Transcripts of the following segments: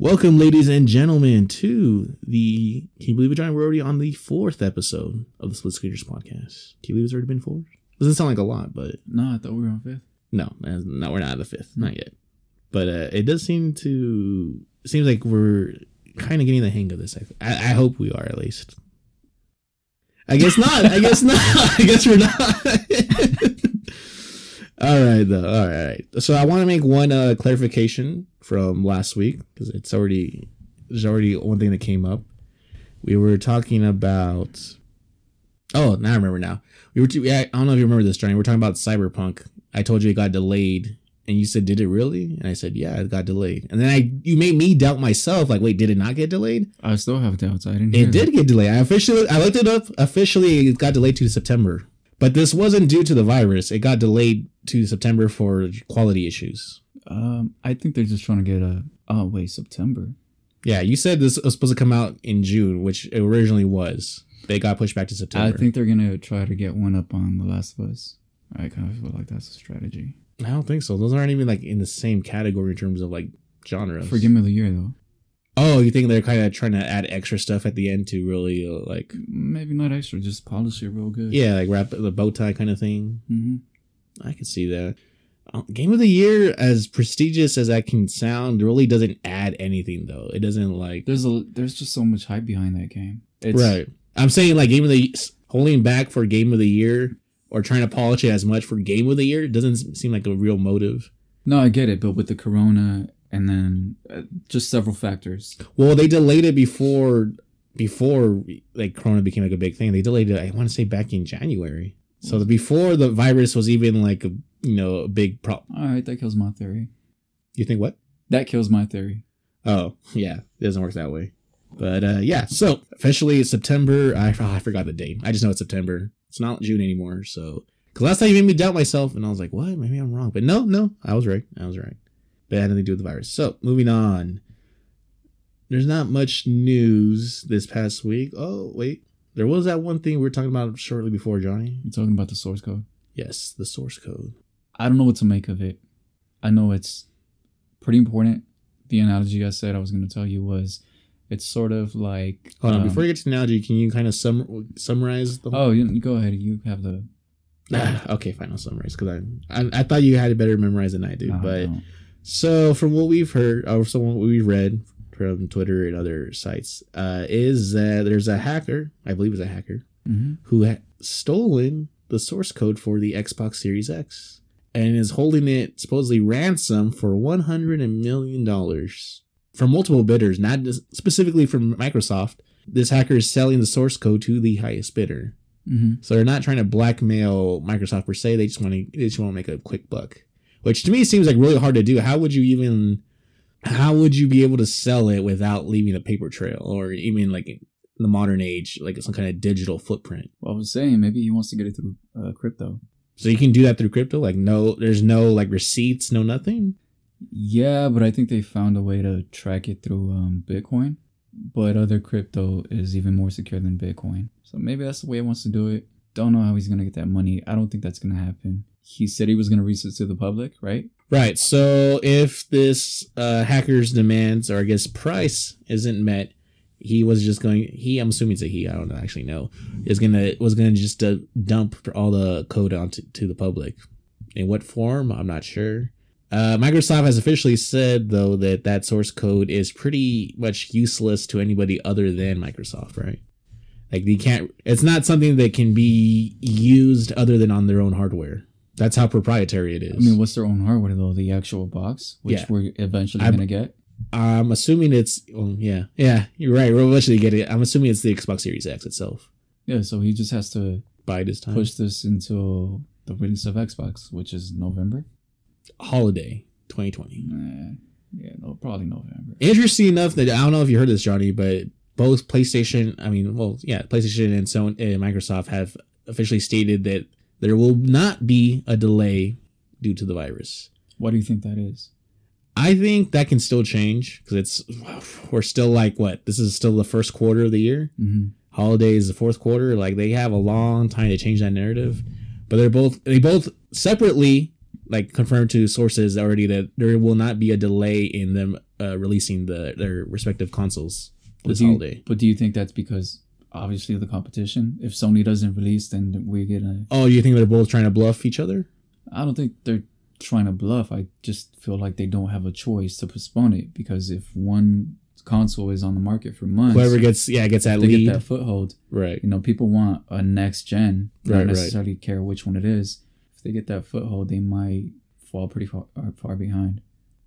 Welcome, ladies and gentlemen, to the. Can you believe it, Johnny? We're already on the fourth episode of the Split Screeners podcast. Can you believe it's already been four? Doesn't sound like a lot, but No, I thought we were on fifth. no, no, we're not at the fifth, not yet. But uh, it does seem to seems like we're kind of getting the hang of this. I, I hope we are at least. I guess not. I guess not. I guess we're not. all right, though. All right. So I want to make one uh, clarification from last week because it's already there's already one thing that came up. We were talking about. Oh, now I remember. Now we were. T- yeah, I don't know if you remember this, Johnny. We are talking about Cyberpunk. I told you it got delayed, and you said, "Did it really?" And I said, "Yeah, it got delayed." And then I, you made me doubt myself. Like, wait, did it not get delayed? I still have doubts. I didn't. It did that. get delayed. I officially, I looked it up. Officially, it got delayed to September. But this wasn't due to the virus. It got delayed to September for quality issues. Um, I think they're just trying to get a. Oh wait, September. Yeah, you said this was supposed to come out in June, which it originally was. They got pushed back to September. I think they're gonna try to get one up on The Last of Us. I kind of feel like that's a strategy. I don't think so. Those aren't even like in the same category in terms of like genres. For Game of the Year though, Oh, you think they're kind of trying to add extra stuff at the end to really uh, like maybe not extra, just polish it real good. yeah, like wrap the bow tie kind of thing. hmm I can see that. Uh, Game of the year, as prestigious as that can sound, really doesn't add anything though. It doesn't like There's a there's just so much hype behind that game. It's, right. I'm saying like game of the holding back for game of the year or trying to polish it as much for game of the year doesn't seem like a real motive. No, I get it, but with the Corona and then uh, just several factors. Well, they delayed it before before like Corona became like a big thing. They delayed it. I want to say back in January. So the, before the virus was even like a you know a big problem. All right, that kills my theory. You think what? That kills my theory. Oh yeah, it doesn't work that way. But uh yeah, so officially it's September. I, oh, I forgot the date. I just know it's September. It's not June anymore. So because last time you made me doubt myself, and I was like, what? Maybe I'm wrong. But no, no, I was right. I was right. But had nothing to do with the virus. So moving on. There's not much news this past week. Oh wait, there was that one thing we were talking about shortly before, Johnny. You're talking about the source code. Yes, the source code. I don't know what to make of it. I know it's pretty important. The analogy I said I was going to tell you was it's sort of like. Hold on, um, before you get to the analogy, can you kind of sum- summarize the whole Oh, you, you go ahead. You have the. Okay, fine. I'll summarize because I, I I thought you had it better memorized than I do. No, but no. So from what we've heard, or from what we've read from Twitter and other sites, uh, is that there's a hacker, I believe it's a hacker, Mhm. who had stolen the source code for the Xbox Series X and is holding it supposedly ransom for one hundred million dollars from multiple bidders, not specifically from Microsoft. This hacker is selling the source code to the highest bidder. Mhm. So they're not trying to blackmail Microsoft per se. They just want to they just want to make a quick buck, which to me seems like really hard to do. How would you even how would you be able to sell it without leaving a paper trail or even like in the modern age like some kind of digital footprint? Well, I was saying maybe he wants to get it through uh, crypto. So you can do that through crypto. Like no, there's no like receipts, no nothing. Yeah, but I think they found a way to track it through um, Bitcoin. But other crypto is even more secure than Bitcoin. So maybe that's the way he wants to do it. Don't know how he's gonna get that money. I don't think that's gonna happen. He said he was gonna release it to the public, right? Right. So if this uh, hacker's demands or I guess price isn't met, he was just going. He, I'm assuming it's a he. I don't actually know. Is gonna was gonna just uh, dump all the code onto to the public. In what form? I'm not sure. Uh, Microsoft has officially said though that that source code is pretty much useless to anybody other than Microsoft. Right. Like they can't. It's not something that can be used other than on their own hardware. That's how proprietary it is. I mean, what's their own hardware though? The actual box, which Yeah. we're eventually I- gonna get. I'm assuming it's. Well, yeah, yeah, you're right. We'll eventually get it. I'm assuming it's the Xbox Series X itself Yeah, so he just has to by this time. push this until the release of Xbox, which is November. Holiday 2020. Nah, yeah, no, probably November. Interesting enough that I don't know if you heard this, Johnny, but both PlayStation, I mean, well, yeah, PlayStation and Sony and Microsoft have officially stated that there will not be a delay due to the virus. What do you think that is? I think that can still change because it's we're still like what this is still the first quarter of the year. hmm holiday is the fourth quarter like they have a long time to change that narrative but they're both they both separately like confirmed to sources already that there will not be a delay in them uh, releasing the their respective consoles But this do, you, holiday. but do you think that's because obviously the competition? If Sony doesn't release, then we get a. Oh, you think they're both trying to bluff each other? I don't think they're trying to bluff. I just feel like they don't have a choice to postpone it because if one console is on the market for months, Whoever gets yeah gets that they lead, get that foothold. right? You know, people want a next gen, not Right, right. necessarily care which one it is. If they get that foothold, they might fall pretty far, far behind.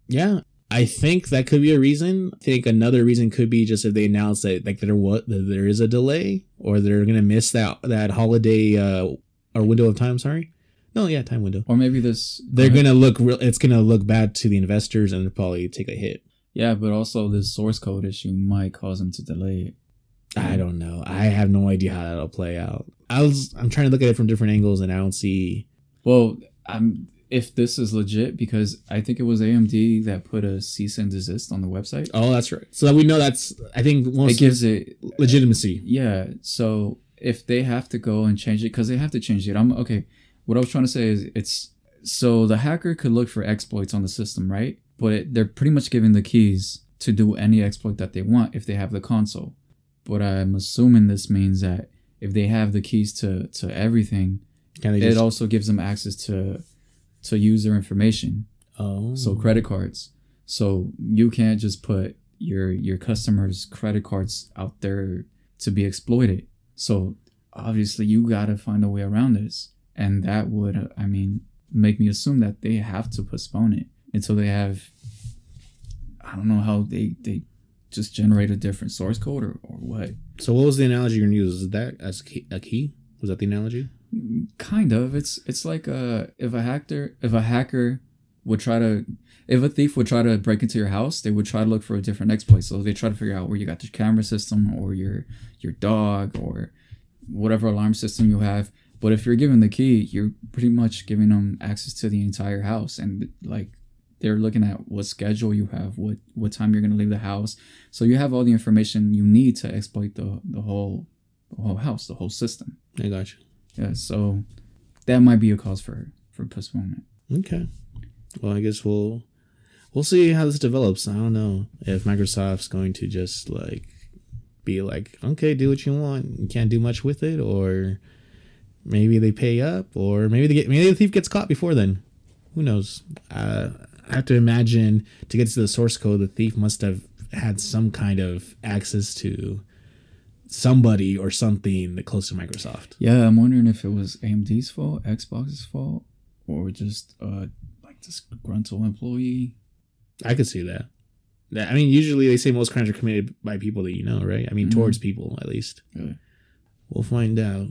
Yeah, I think that could be a reason. I think another reason could be just if they announce that like there what that there is a delay or they're gonna miss that that holiday uh or window of time. Sorry, no, yeah, time window. Or maybe this They're gonna look real. It's gonna look bad to the investors and probably take a hit. yeah, but also this source code issue might cause them to delay it. I don't know. I have no idea how that'll play out. I was I'm trying to look at it from different angles and I don't see. Well, I'm if this is legit because I think it was AMD that put a cease and desist on the website. Oh, that's right. So that we know that's I think It gives it legitimacy. yeah. So if they have to go and change it because they have to change it, I'm okay. What I was trying to say is it's so the hacker could look for exploits on the system, right? But it, they're pretty much giving the keys to do any exploit that they want if they have the console. But I'm assuming this means that if they have the keys to to everything, Can they it just also gives them access to to user information oh so credit cards so you can't just put your your customers credit cards out there to be exploited so obviously you got to find a way around this and that would uh, i mean make me assume that they have to postpone it until they have i don't know how they they just generate a different source code or, or what So what was the analogy you're gonna use? Is that as key, a key? Was that the analogy? Kind of. It's it's like uh if a hacker if a hacker would try to if a thief would try to break into your house they would try to look for a different exploit so they try to figure out where you got your camera system or your your dog or whatever alarm system you have. But if you're given the key you're pretty much giving them access to the entire house. And like they're looking at what schedule you have what what time you're going to leave the house. So you have all the information you need to exploit the the whole the whole house the whole system. I got you. Yeah, so that might be a cause for for postponement. Okay. Well, I guess we'll we'll see how this develops. I don't know if Microsoft's going to just like be like, okay, do what you want. You can't do much with it, or maybe they pay up, or maybe they get maybe the thief gets caught before then. Who knows? Uh, I have to imagine to get to the source code, the thief must have had some kind of access to somebody or something that close to Microsoft. Yeah, I'm wondering if it was AMD's fault, Xbox's fault, or just uh like disgruntled employee. I could see that. That- I mean, usually they say most crimes are committed by people that you know, right? I mean, Mhm. towards people at least. Really? We'll find out.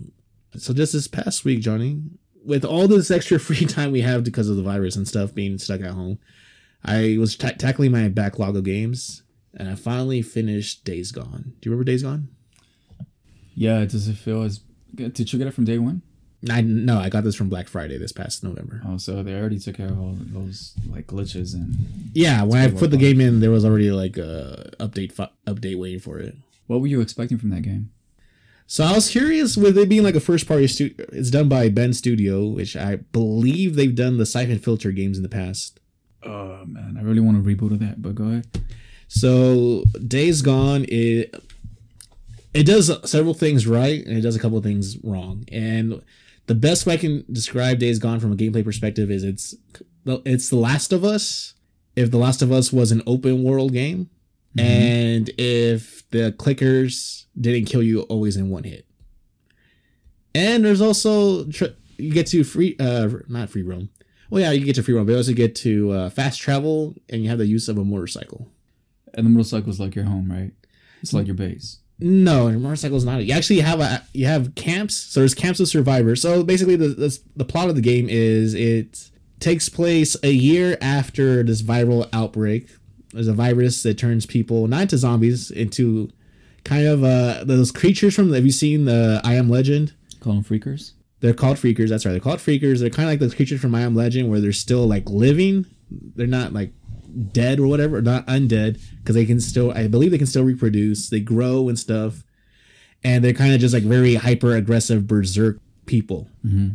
So just this past week, Johnny, with all this extra free time we have because of the virus and stuff being stuck at home, I was ta tackling my backlog of games, and I finally finished Days Gone. Do you remember Days Gone? Yeah, does it feel as good? Did you get it from day one? I no, I got this from Black Friday this past November. Oh, so they already took care of all those like glitches and Yeah, when I put the game in, there was already like a update fi- update waiting for it. what were you expecting from that game? So I was curious with it being like a first party studio. It's done by Bend Studio, which I believe they've done the Siphon Filter games in the past. Oh man, I really want to reboot of that, but go ahead. So Days Gone, it it does several things right and it does a couple of things wrong. And the best way I can describe Days Gone from a gameplay perspective is it's it's The Last of Us. If The Last of Us was an open world game, Mhm. and if the clickers didn't kill you always in one hit. And there's also tr- you get to free uh not free roam. Well, yeah, you get to free roam, but you also get to uh, fast travel, and you have the use of a motorcycle. And the motorcycle is like your home, right? It's like your base. No, your motorcycle's not. You actually have a you have camps. So there's camps of survivors. So basically, the the, the plot of the game is it takes place a year after this viral outbreak. There's a virus that turns people not into zombies into kind of uh those creatures from. Have you seen the I Am Legend? Call them freakers. They're called freakers. That's right. They're called freakers. They're kind of like those creatures from I Am Legend, where they're still like living. They're not like dead or whatever, not undead, because they can still. I believe they can still reproduce. They grow and stuff, and they're kind of just like very hyper aggressive berserk people. Mm-hmm.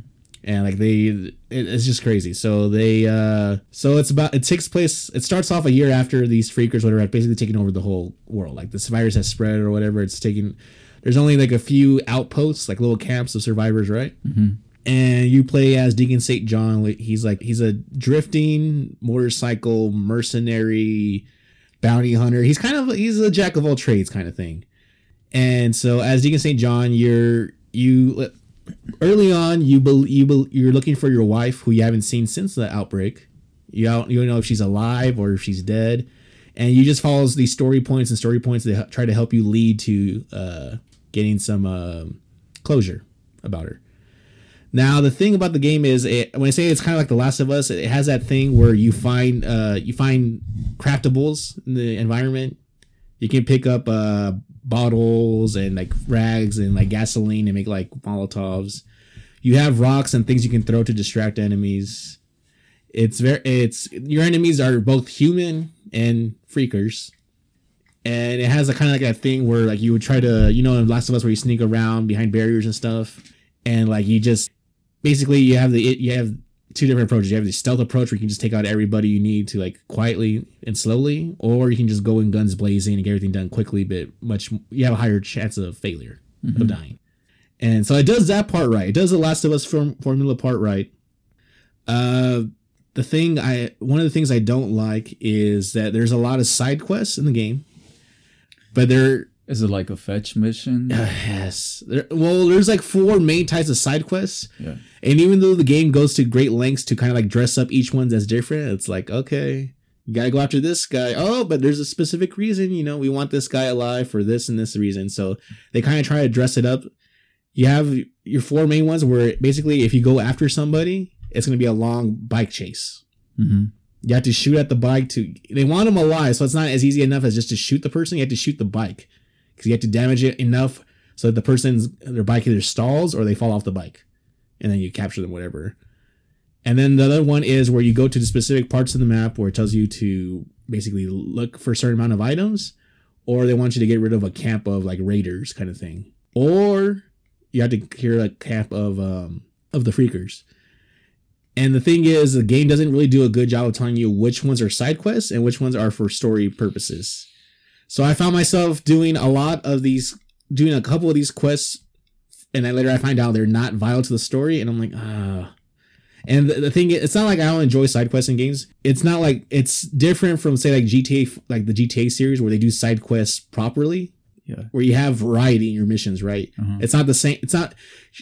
and like they it, it's just crazy so they uh so it's about it takes place it starts off a year after these freakers whatever have basically taken over the whole world like this virus has spread or whatever it's taking there's only like a few outposts like little camps of survivors right Mm-hmm. And you play as Deacon St. John. He's like he's a drifting motorcycle mercenary bounty hunter. He's kind of he's a jack of all trades kind of thing. And so as Deacon St. John, you're you early on you bel you bel you're looking for your wife who you haven't seen since the outbreak. You don't you don't know if she's alive or if she's dead. And you just follows these story points and story points that try to help you lead to uh, getting some um closure about her. Now the thing about the game is, it, when I say it's kind of like The Last of Us, it has that thing where you find uh, you find craftables in the environment. You can pick up uh, bottles and like rags and like gasoline and make like Molotovs. You have rocks and things you can throw to distract enemies. It's very it's your enemies are both human and freakers. And it has a kind of like that thing where like you would try to you know in Last of Us where you sneak around behind barriers and stuff and like you just basically you have the you have two different approaches. You have the stealth approach where you can just take out everybody you need to like quietly and slowly, or you can just go in guns blazing and get everything done quickly, but much you have a higher chance of failure of dying. And so it does that part right. It does the Last of Us form, formula part right. Uh, the thing I one of the things I don't like is that there's a lot of side quests in the game, but they're Is it like a fetch mission? uh, yes. There, well, there's like four main types of side quests. Yeah. And even though the game goes to great lengths to kind of like dress up each one as different, it's like, okay, you gotta go after this guy. Oh, but there's a specific reason, you know, we want this guy alive for this and this reason. So they kind of try to dress it up. You have your four main ones where basically if you go after somebody, it's gonna be a long bike chase. Mm-hmm. You have to shoot at the bike to. They want them alive, so it's not as easy enough as just to shoot the person. You have to shoot the bike because you have to damage it enough so that the person's their bike either stalls or they fall off the bike, and then you capture them, whatever. And then the other one is where you go to the specific parts of the map where it tells you to basically look for a certain amount of items, or they want you to get rid of a camp of like raiders kind of thing, or you have to clear a camp of um of the freakers. And the thing is, the game doesn't really do a good job of telling you which ones are side quests and which ones are for story purposes. So I found myself doing a lot of these, doing a couple of these quests, and then later I find out they're not vital to the story, and I'm like, ah. And the, the thing, is, it's not like I don't enjoy side quests in games. It's not like it's different from say like GTA, like the GTA series where they do side quests properly, Yeah. where you have variety in your missions, right? Uh-huh. It's not the same. It's not.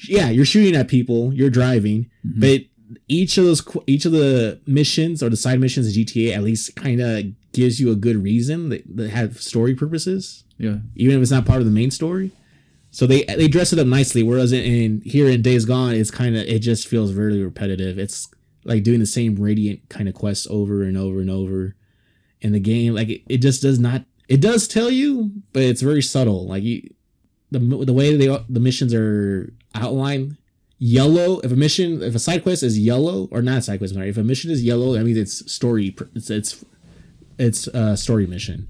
Yeah, you're shooting at people, you're driving, Mhm. but each of those each of the missions or the side missions in GTA at least kind of gives you a good reason that, that have story purposes, yeah. even if it's not part of the main story. So they they dress it up nicely. Whereas in, in here in Days Gone, it's kind of it just feels really repetitive. It's like doing the same radiant kind of quests over and over and over. In the game, like it, it just does not. It does tell you, but it's very subtle. Like you, the the way they the missions are outlined. Yellow. If a mission, if a side quest is yellow or not a side quest, sorry. If a mission is yellow, that means it's story. It's it's it's a story mission.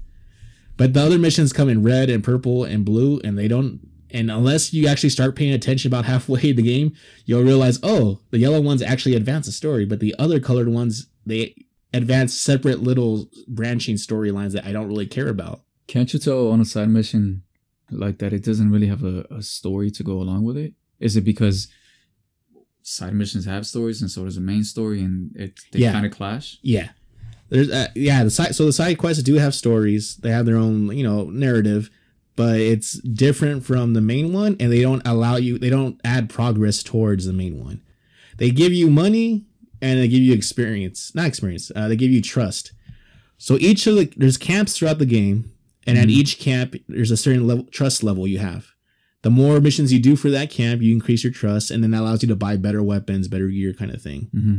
But the other missions come in red and purple and blue, and they don't. And unless you actually start paying attention about halfway the game, you'll realize, oh, the yellow ones actually advance the story, but the other colored ones they advance separate little branching storylines that I don't really care about. Can't you tell on a side mission like that it doesn't really have a, a story to go along with it? Is it because side missions have stories and so does the main story and it they Yeah. kind of clash? Yeah, there's uh, yeah the side so the side quests do have stories. They have their own you know narrative, but it's different from the main one, and they don't allow you. They don't add progress towards the main one. They give you money and they give you experience, not experience. Uh, they give you trust. So each of the there's camps throughout the game, and at Mhm. each camp there's a certain level trust level you have. The more missions you do for that camp, you increase your trust, and then that allows you to buy better weapons, better gear, kind of thing. Mm-hmm.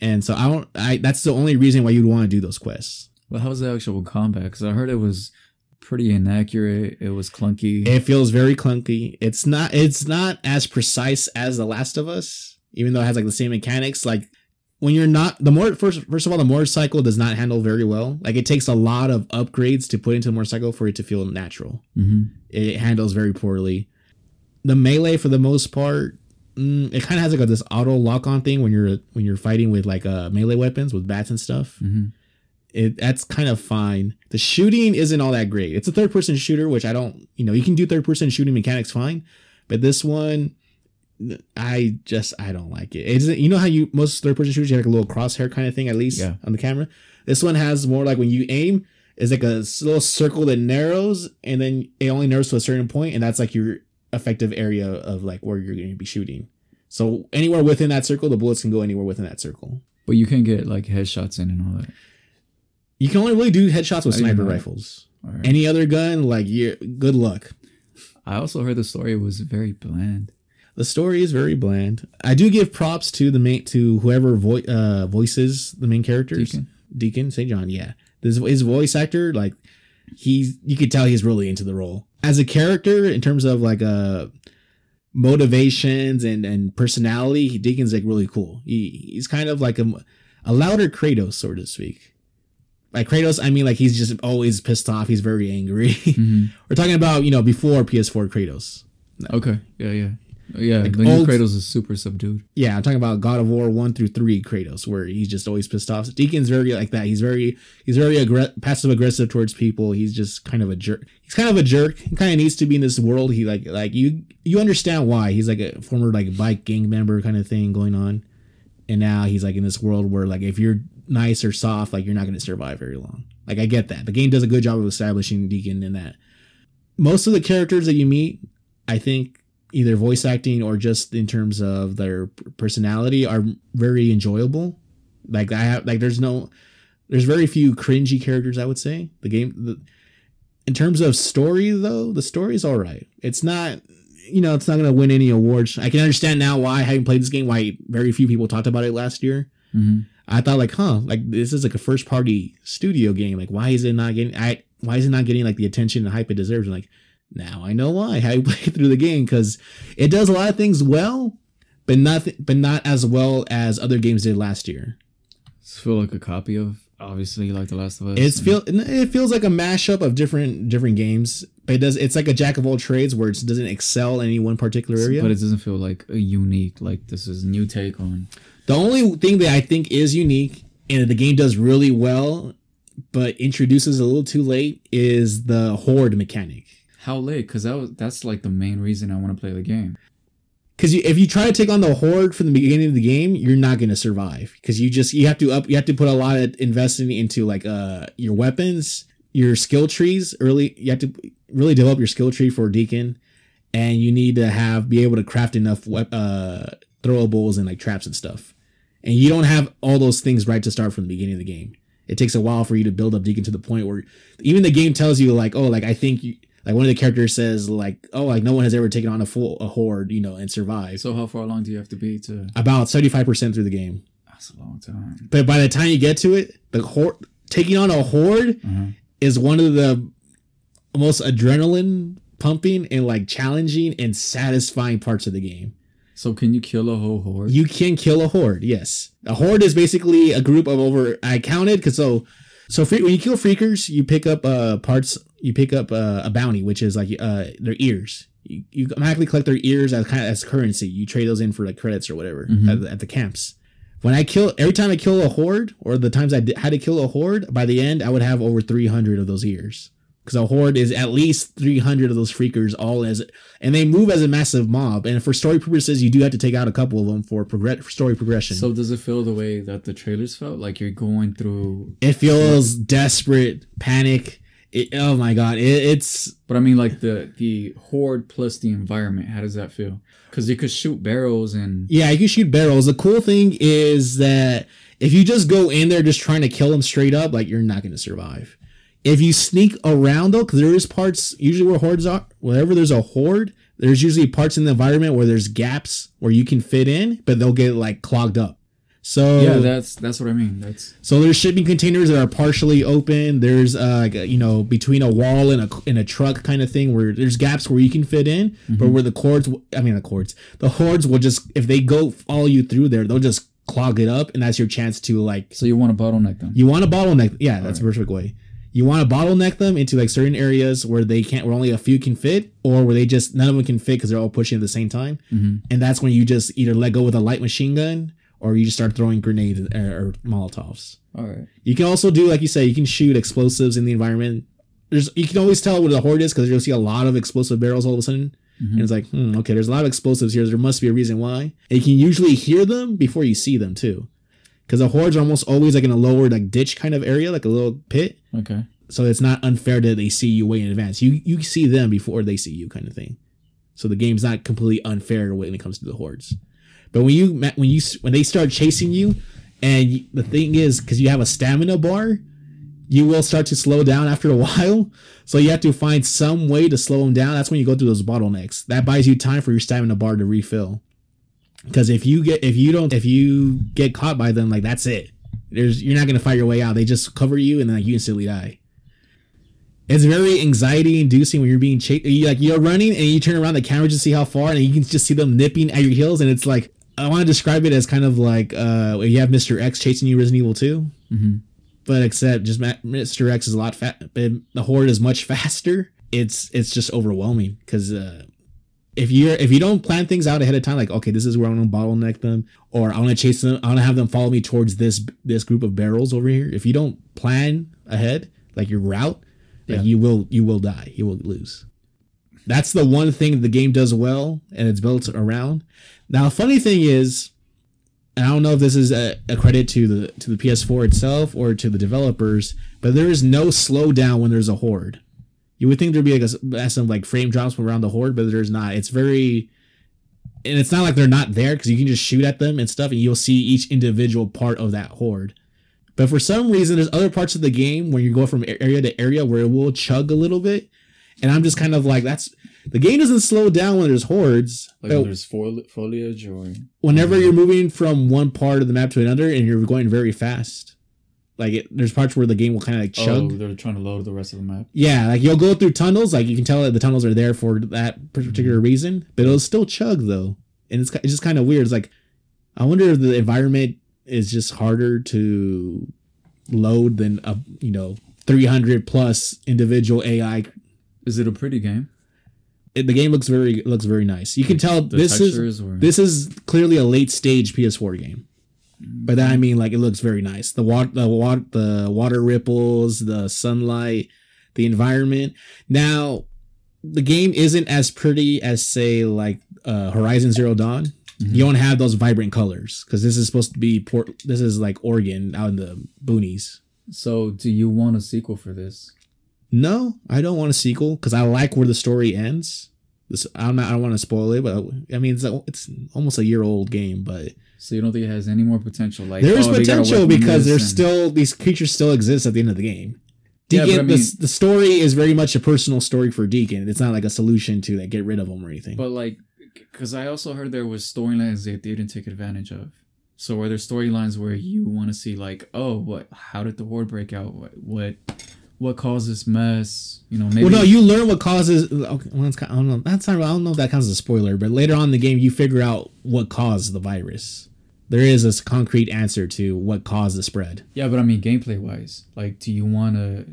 And so I don't. I that's the only reason why you'd want to do those quests. Well, how was the actual combat? Because I heard it was pretty inaccurate. It was clunky. It feels very clunky. It's not. It's not as precise as The Last of Us, even though it has like the same mechanics. Like when you're not the more first. First of all, the motorcycle does not handle very well. Like it takes a lot of upgrades to put into the motorcycle for it to feel natural. mm-hmm. It handles very poorly. The melee, for the most part, mm, it kind of has like a, this auto lock on thing when you're when you're fighting with like uh melee weapons with bats and stuff. Mhm. It that's kind of fine. The shooting isn't all that great. It's a third person shooter, which I don't. You know, you can do third person shooting mechanics fine, but this one. I just I don't like it. It's you know how you most third person shooters you have like a little crosshair kind of thing at least Yeah. on the camera. This one has more like when you aim, it's like a little circle that narrows, and then it only narrows to a certain point, and that's like your effective area of like where you're going to be shooting. So anywhere within that circle, the bullets can go anywhere within that circle. But you can get like headshots in and all that. You can only really do headshots with I sniper rifles. Right. Any other gun, like you good luck. I also heard the story was very bland. The story is very bland. I do give props to the main to whoever vo- uh, voices the main characters. Deacon? Deacon St. John, yeah. This his voice actor, like he's you could tell he's really into the role. As a character, in terms of like uh motivations and and personality, Deacon's like really cool. He he's kind of like a a louder Kratos, so to speak. By Kratos, I mean like he's just always pissed off. He's very angry. Mhm. We're talking about you know before PS4 Kratos. Okay. Yeah, yeah. Yeah, Like the old- Kratos is super subdued. Yeah, I'm talking about God of War one through three Kratos, where he's just always pissed off. Deacon's very like that. He's very he's very aggr- passive aggressive towards people. He's just kind of a jerk. He's kind of a jerk. He kind of needs to be in this world. He like like you you understand why he's like a former like bike gang member kind of thing going on, and now he's like in this world where like if you're nice or soft, like you're not going to survive very long. Like I get that. The game does a good job of establishing Deacon in that. Most of the characters that you meet, I think either voice acting or just in terms of their personality are very enjoyable. Like I have like there's no there's very few cringy characters I would say. The game the, in terms of story though, the story is all right. It's not you know, it's not going to win any awards. I can understand now why I haven't played this game why very few people talked about it last year. hmm I thought like, huh, like this is like a first party studio game. Like why is it not getting I why is it not getting like the attention and hype it deserves? And like now I know why. I played through the game because it does a lot of things well, but not but not as well as other games did last year. Does it feel like a copy of obviously like The Last of Us? It's feel it feels like a mashup of different different games, but it does it's like a jack of all trades where it doesn't excel in any one particular area. but it doesn't feel like a unique. Like this is new take on. The only thing that I think is unique and the game does really well, but introduces a little too late, is the horde mechanic. How late? Because that was that's like the main reason I want to play the game. Because if you try to take on the horde from the beginning of the game, you're not going to survive. Because you just you have to up you have to put a lot of investing into like uh your weapons, your skill trees early. You have to really develop your skill tree for Deacon, and you need to have be able to craft enough wep- uh throwables and like traps and stuff. And you don't have all those things right to start from the beginning of the game. It takes a while for you to build up Deacon to the point where even the game tells you like, oh, like I think you. Like one of the characters says, like, "Oh, like no one has ever taken on a full a horde, you know, and survived." So how far along do you have to be to? about 75% through the game. That's a long time. But by the time you get to it, the horde taking on a horde Uh-huh. is one of the most adrenaline pumping and like challenging and satisfying parts of the game. So can you kill a whole horde? You can kill a horde, yes. A horde is basically a group of over I counted cuz so so free, when you kill freakers, you pick up uh parts you pick up uh, a bounty which is like uh their ears. You, you automatically collect their ears as kind of as currency. You trade those in for like credits or whatever Mhm. at, the- at the camps. When I kill every time I kill a horde or the times I di- had to kill a horde, by the end I would have over 300 of those ears. Cuz a horde is at least 300 of those freakers all as and they move as a massive mob. And for story purposes, you do have to take out a couple of them for, progress, for story progression. So does it feel the way that the trailers felt? Like you're going through it feels desperate, panic. It, oh my god, it, it's But I mean, like the the horde plus the environment. How does that feel? Because you could shoot barrels and yeah. You can shoot barrels. The cool thing is that if you just go in there just trying to kill them straight up, like you're not going to survive. If you sneak around though, because there is parts usually where hordes are, wherever there's a horde, there's usually parts in the environment where there's gaps where you can fit in, but they'll get like clogged up. So yeah, that's that's what I mean. That's So there's shipping containers that are partially open. There's uh you know between a wall and a and a truck kind of thing where there's gaps where you can fit in, but where the cords I mean the cords the hordes will just if they go follow you through there they'll just clog it up and that's your chance to like so you want to bottleneck them. you want a bottleneck yeah that's the perfect way You want to bottleneck them into like certain areas where they can't, where only a few can fit, or where they just none of them can fit because they're all pushing at the same time. Mm-hmm. And that's when you just either let go with a light machine gun, or you just start throwing grenades or, or molotovs. All right. You can also do like you say, you can shoot explosives in the environment. There's you can always tell what the horde is because you'll see a lot of explosive barrels all of a sudden. Mhm. And it's like, hmm, okay, there's a lot of explosives here. There must be a reason why. And you can usually hear them before you see them too. Because the hordes are almost always like in a lower like ditch kind of area, like a little pit. Okay. So it's not unfair that they see you way in advance. You you see them before they see you, kind of thing. So the game's not completely unfair when it comes to the hordes. But when you when you when they start chasing you, and you, the thing is, because you have a stamina bar, you will start to slow down after a while. So you have to find some way to slow them down. That's when you go through those bottlenecks. That buys you time for your stamina bar to refill. Because if you get if you don't if you get caught by them, like that's it. There's you're not gonna fight your way out. They just cover you and then like, you instantly die. It's very anxiety inducing when you're being chased. You like you're running and you turn around the camera to see how far, and you can just see them nipping at your heels, and it's like I want to describe it as kind of like uh you have Mr. X chasing you Resident Evil 2, Mm-hmm. but except just Mr. X is a lot fat. The horde is much faster. It's it's just overwhelming because uh, if you're if you don't plan things out ahead of time, like okay, this is where I'm gonna bottleneck them, or I want to chase them, I want to have them follow me towards this this group of barrels over here. If you don't plan ahead, like your route, like you will you will die. You will lose. That's the one thing the game does well, and it's built around. Now, funny thing is, and I don't know if this is a, a credit to the to the PS4 itself or to the developers, but there is no slowdown when there's a horde. You would think there'd be like a, some like frame drops around the horde, but there's not. It's very, and it's not like they're not there because you can just shoot at them and stuff, and you'll see each individual part of that horde. But for some reason, there's other parts of the game where you go from area to area where it will chug a little bit, and I'm just kind of like, that's the game doesn't slow down when there's hordes. Like when oh. there's foli- foliage or whenever you're moving from one part of the map to another and you're going very fast, like it, there's parts where the game will kind of like oh, chug. oh, they're trying to load the rest of the map. Yeah, like you'll go through tunnels, like you can tell that the tunnels are there for that particular mm-hmm. reason, but it'll still chug though, and it's it's just kind of weird. It's like I wonder if the environment is just harder to load than a you know 300 plus individual AI. Is it a pretty game? It, the game looks very looks very nice. You can tell The this is this is clearly a late stage PS4 game. By that I mean like it looks very nice. The water, the water, the water ripples, the sunlight, the environment. Now, the game isn't as pretty as say like uh, Horizon Zero Dawn. Mhm. You don't have those vibrant colors because this is supposed to be port. This is like Oregon out in the boonies. So, do you want a sequel for this? No, I don't want a sequel because I like where the story ends. This I'm not. I don't want to spoil it, but I mean it's a, it's almost a year old game, but So you don't think it has any more potential? Like there is oh, potential because there's and- still these creatures still exist at the end of the game. Yeah, Deacon, I mean- the, the story is very much a personal story for Deacon. It's not like a solution to like get rid of him or anything. But like, because I also heard there was storylines that they didn't take advantage of. So are there storylines where you want to see like, oh, what? How did the horde break out? What? What? What causes mess? You know, maybe. well, no, you learn what causes. Okay, well, kind, I don't know. That's not. I don't know if that counts as a spoiler, but later on in the game, you figure out what caused the virus. There is a concrete answer to what caused the spread. yeah, but I mean, gameplay wise, like, do you want to?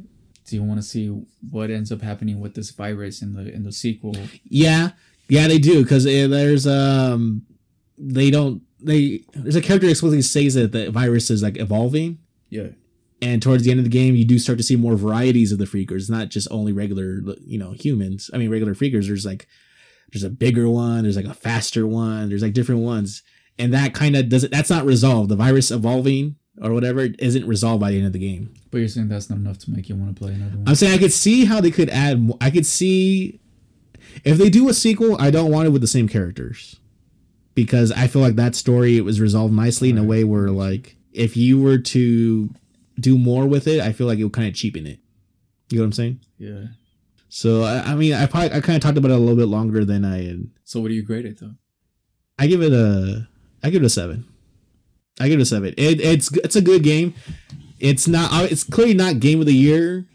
Do you want to see what ends up happening with this virus in the in the sequel? Yeah, yeah, they do because there's um, they don't they there's a character explicitly says that the virus is like evolving, Yeah. And towards the end of the game, you do start to see more varieties of the freakers, It's not just only regular you know humans. I mean, regular freakers. There's like there's a bigger one, there's like a faster one, there's like different ones, and that kind of doesn't. That's not resolved. The virus evolving or whatever isn't resolved by the end of the game. But you're saying that's not enough to make you want to play another one. I'm saying I could see how they could add. I could see if they do a sequel. I don't want it with the same characters because I feel like that story it was resolved nicely in a way where like if you were to do more with it, I feel like it would kind of cheapen it. You know what I'm saying? yeah. So I, I mean, I probably I kind of talked about it a little bit longer than I had. So what do you grade it though? I give it a I give it a seven. I give it a seven. It, it's it's a good game. It's not. It's clearly not game of the year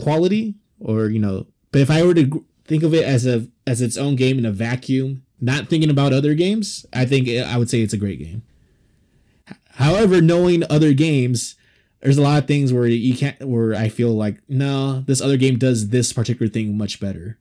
quality, or you know. But if I were to think of it as a as its own game in a vacuum, not thinking about other games, I think it, I would say it's a great game. However, knowing other games, there's a lot of things where you can't where I feel like no, this other game does this particular thing much better.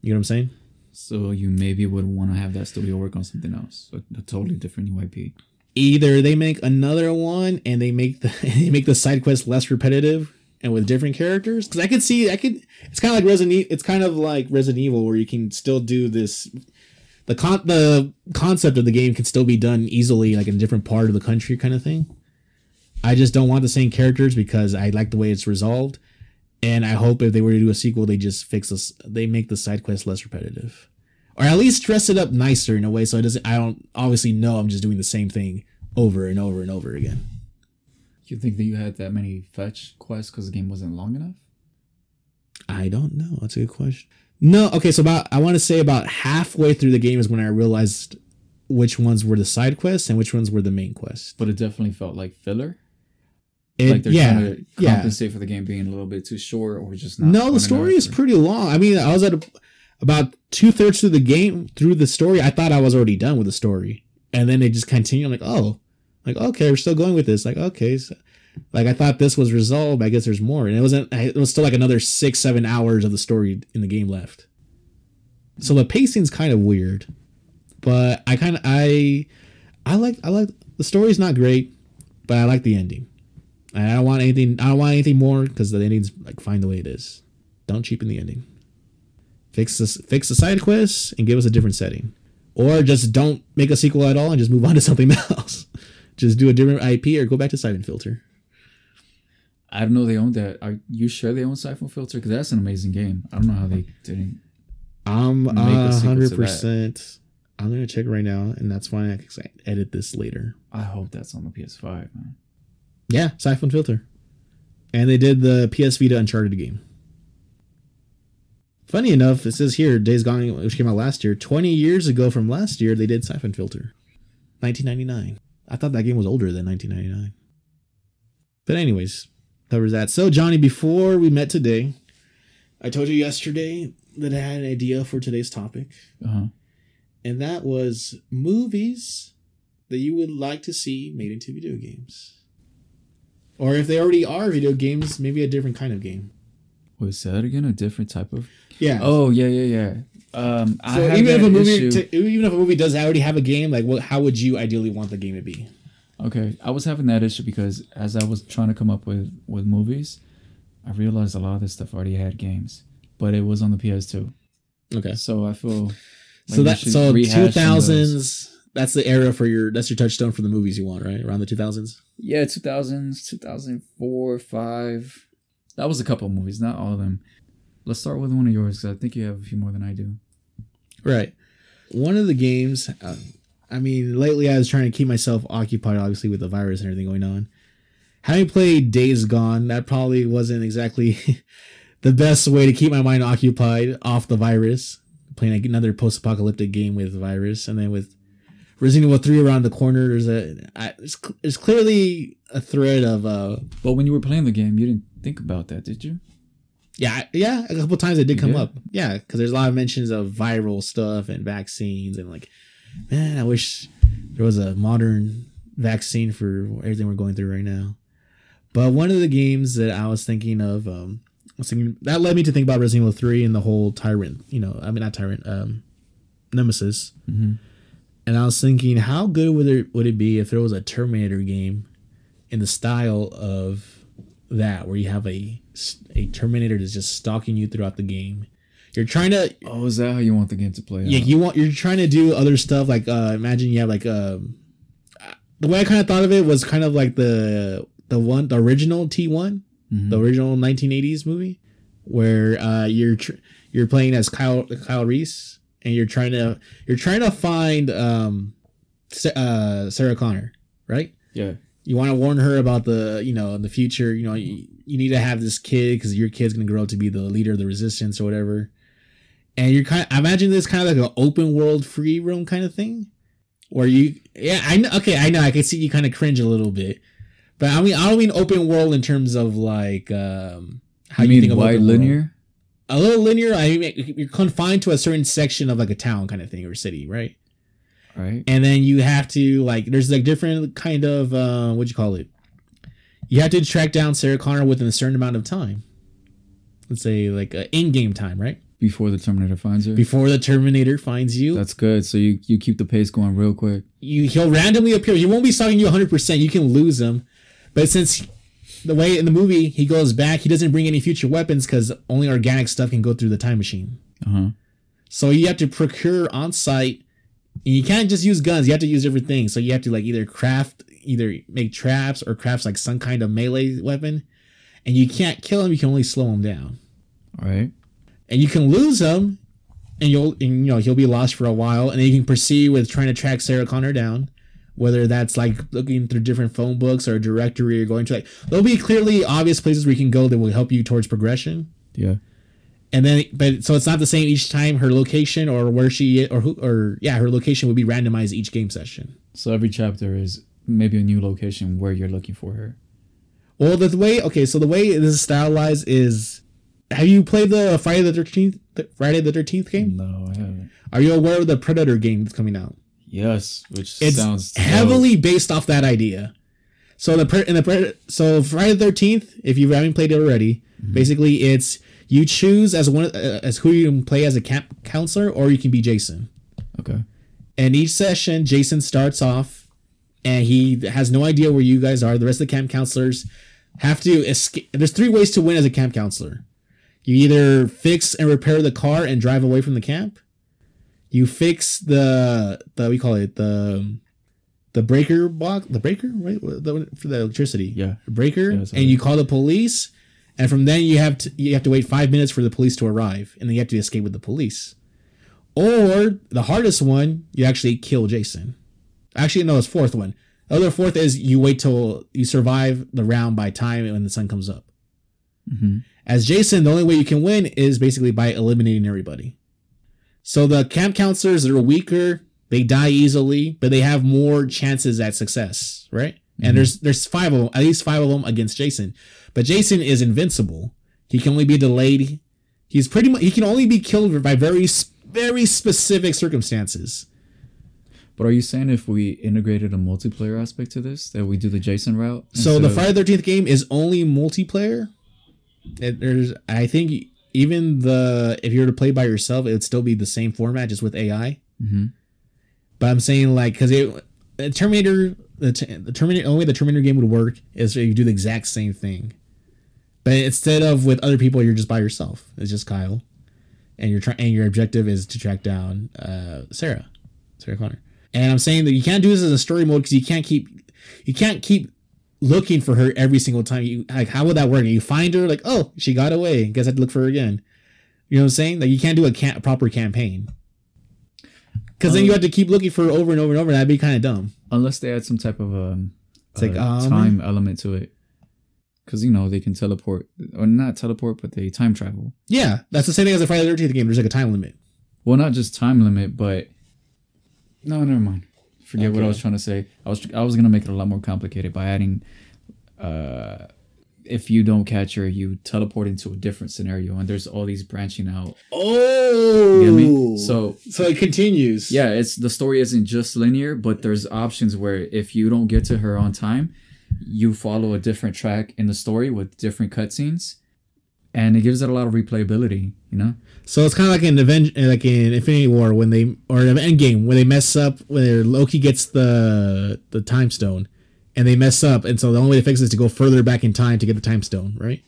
You know what I'm saying? So you maybe would want to have that studio work on something else, a, a totally different UIP. Either they make another one and they make the they make the side quest less repetitive and with different characters. Because I could see I could it's kind of like Resident e- it's kind of like Resident Evil where you can still do this. The con the concept of the game can still be done easily, like in a different part of the country, kind of thing. I just don't want the same characters because I like the way it's resolved, and I hope if they were to do a sequel, they just fix this. They make the side quest less repetitive, or at least dress it up nicer in a way so it doesn't. I don't obviously know I'm just doing the same thing over and over and over again. You think that you had that many fetch quests because the game wasn't long enough? I don't know. That's a good question. No, okay. So about I want to say about halfway through the game is when I realized which ones were the side quests and which ones were the main quests. But it definitely felt like filler. It, like they're yeah, trying to yeah. compensate for the game being a little bit too short or just not. No, the story is or- pretty long. I mean, I was at a, about two thirds through the game through the story. I thought I was already done with the story, and then they just continue. I'm like, oh, like okay, we're still going with this. Like okay, so, like I thought this was resolved. I guess there's more, and it wasn't. It was still like another six, seven hours of the story in the game left. So the pacing's kind of weird, but I kind of I I like I like the story's not great, but I like the ending. And I don't want anything. I don't want anything more because the ending's like fine the way it is. Don't cheapen the ending. Fix this. Fix the side quests and give us a different setting, or just don't make a sequel at all and just move on to something else. just do a different IP or go back to Siphon Filter. I don't know. They own that. Are you sure they own Siphon Filter? Because that's an amazing game. I don't know how they didn't. I'm a a sequel to hundred percent. I'm gonna check right now, and that's why I can edit this later. I hope that's on the PS5, man. Yeah, Siphon Filter. And they did the PS Vita Uncharted game. Funny enough, it says here, Days Gone, which came out last year, 20 years ago from last year, they did Siphon Filter. 1999. I thought that game was older than 1999. But, anyways, covers that. So, Johnny, before we met today, I told you yesterday that I had an idea for today's topic, Uh huh. and that was movies that you would like to see made into video games. Or if they already are video games, maybe a different kind of game. Was that again a different type of? Yeah. Oh yeah, yeah, yeah. Um, I so have even if a movie, t- even if a movie does already have a game, like what, how would you ideally want the game to be? Okay, I was having that issue because as I was trying to come up with with movies, I realized a lot of this stuff already had games, but it was on the PS2. Okay. So I feel like so that so two some of those. thousands. That's the era for your. That's your touchstone for the movies you want, right? Around the two thousands. Yeah, two thousands, two thousand four, five. That was a couple of movies, not all of them. Let's start with one of yours because I think you have a few more than I do. Right. One of the games. Uh, I mean, lately I was trying to keep myself occupied, obviously with the virus and everything going on. Having played Days Gone, that probably wasn't exactly the best way to keep my mind occupied off the virus. Playing another post-apocalyptic game with virus, and then with Resident Evil Three around the corner, there's a I, there's, cl- there's clearly a thread of uh But when you were playing the game, you didn't think about that, did you? yeah yeah a couple times it did You come did? up yeah because there's a lot of mentions of viral stuff and vaccines and like man I wish there was a modern vaccine for everything we're going through right now. But one of the games that I was thinking of, um, was thinking that led me to think about Resident Evil Three and the whole Tyrant. You know, I mean not Tyrant, um, Nemesis. Mm-hmm. And I was thinking, how good would it would it be if there was a Terminator game in the style of that, where you have a a Terminator that's just stalking you throughout the game. You're trying to Oh, is that how you want the game to play? yeah, out? you want you're trying to do other stuff like uh imagine you have like um the way I kind of thought of it was kind of like the the one the original T1, Mhm. the original 1980s movie where uh you're tr- you're playing as Kyle Kyle Reese and you're trying to you're trying to find um uh Sarah Connor, right? yeah. you want to warn her about the you know in the future you know you, you need to have this kid because your kid's gonna grow up to be the leader of the resistance or whatever and you're kind of I imagine this kind of like an open world free roam kind of thing where you yeah i know okay i know i can see you kind of cringe a little bit but i mean i don't mean open world in terms of like um how I you mean, think of wide linear. world. A little linear i mean you're confined to a certain section of like a town kind of thing or city right Right. and then you have to like there's like different kind of uh what you call it you have to track down Sarah Connor within a certain amount of time. Let's say like uh, in-game time, right? Before the Terminator finds her. Before the Terminator finds you, That's good. So you you keep the pace going real quick. you he'll randomly appear. He won't be stalking you 100%. You can lose him. But since the way in the movie he goes back, he doesn't bring any future weapons because only organic stuff can go through the time machine. Uh huh. So you have to procure on site. And you can't just use guns. You have to use different things. So you have to like either craft, either make traps or craft like some kind of melee weapon. And you can't kill him. You can only slow him down. All right. And you can lose him, and you'll and, you know he'll be lost for a while. And then you can proceed with trying to track Sarah Connor down. Whether that's like looking through different phone books or a directory or going to like there'll be clearly obvious places where you can go that will help you towards progression. Yeah. and then but so it's not the same each time her location or where she or who or yeah her location would be randomized each game session So every chapter is maybe a new location where you're looking for her. well the, way okay so the way this is stylized is have you played the friday the 13th friday the 13th game No, I haven't. are you aware of the predator game that's coming out Yes, which it's sounds dope. heavily based off that idea so the pre- in the pre- so friday the 13th if you haven't played it already basically it's you choose as one uh, as who you can play as a camp counselor or you can be jason Okay. And each session, Jason starts off and he has no idea where you guys are. The rest of the camp counselors have to escape. There's three ways to win as a camp counselor. You either fix and repair the car and drive away from the camp. You fix the the we call it the the breaker box, the breaker, right? The, for the electricity. Yeah. Breaker, Yeah, and you call the police. And from then you have to you have to wait five minutes for the police to arrive, and then you have to escape with the police. Or the hardest one, you actually kill Jason. Actually, no, it's fourth one. The other fourth is you wait till you survive the round by time when the sun comes up. hmm As Jason, the only way you can win is basically by eliminating everybody. So the camp counselors are weaker, they die easily, but they have more chances at success, right? Mhm. And there's there's five of them, at least five of them against Jason. But Jason is invincible. He can only be delayed. He's pretty much he can only be killed by very very specific circumstances. But are you saying if we integrated a multiplayer aspect to this, that we do the Jason route? So the Friday Thirteenth game is only multiplayer. It, there's, I think, even the if you were to play by yourself, it would still be the same format, just with AI. Mhm. But I'm saying like because it the Terminator, the, the Terminator, only way the Terminator game would work is if you do the exact same thing. But instead of with other people, you're just by yourself. It's just Kyle, and you're trying, and your objective is to track down uh, Sarah, Sarah Connor. And I'm saying that you can't do this as a story mode because you can't keep, you can't keep looking for her every single time. You like, how would that work? You find her, like, oh, she got away. Guess I have to look for her again. You know what I'm saying? Like, you can't do a, ca- proper campaign because then Um, you have to keep looking for her over and over and over. That'd be kind of dumb. Unless they add some type of um, like, um, time element to it. Because, you know, they can teleport, or not teleport, but they time travel. Yeah, that's the same thing as the Friday the Thirteenth game. There's like a time limit. Well, not just time limit, but no, never mind. Forget what I was trying to say. I was I was gonna make it a lot more complicated by adding, uh, if you don't catch her, you teleport into a different scenario, and there's all these branching out. Oh, You? So so it continues. yeah, it's the story isn't just linear, but there's options where if you don't get to her on time, you follow a different track in the story with different cutscenes, and it gives it a lot of replayability. You know. So it's kind of like an event, eh, like in Infinity War when they or an Endgame when they mess up when Loki gets the the time stone, and they mess up, and so the only way to fix it is to go further back in time to get the time stone, right?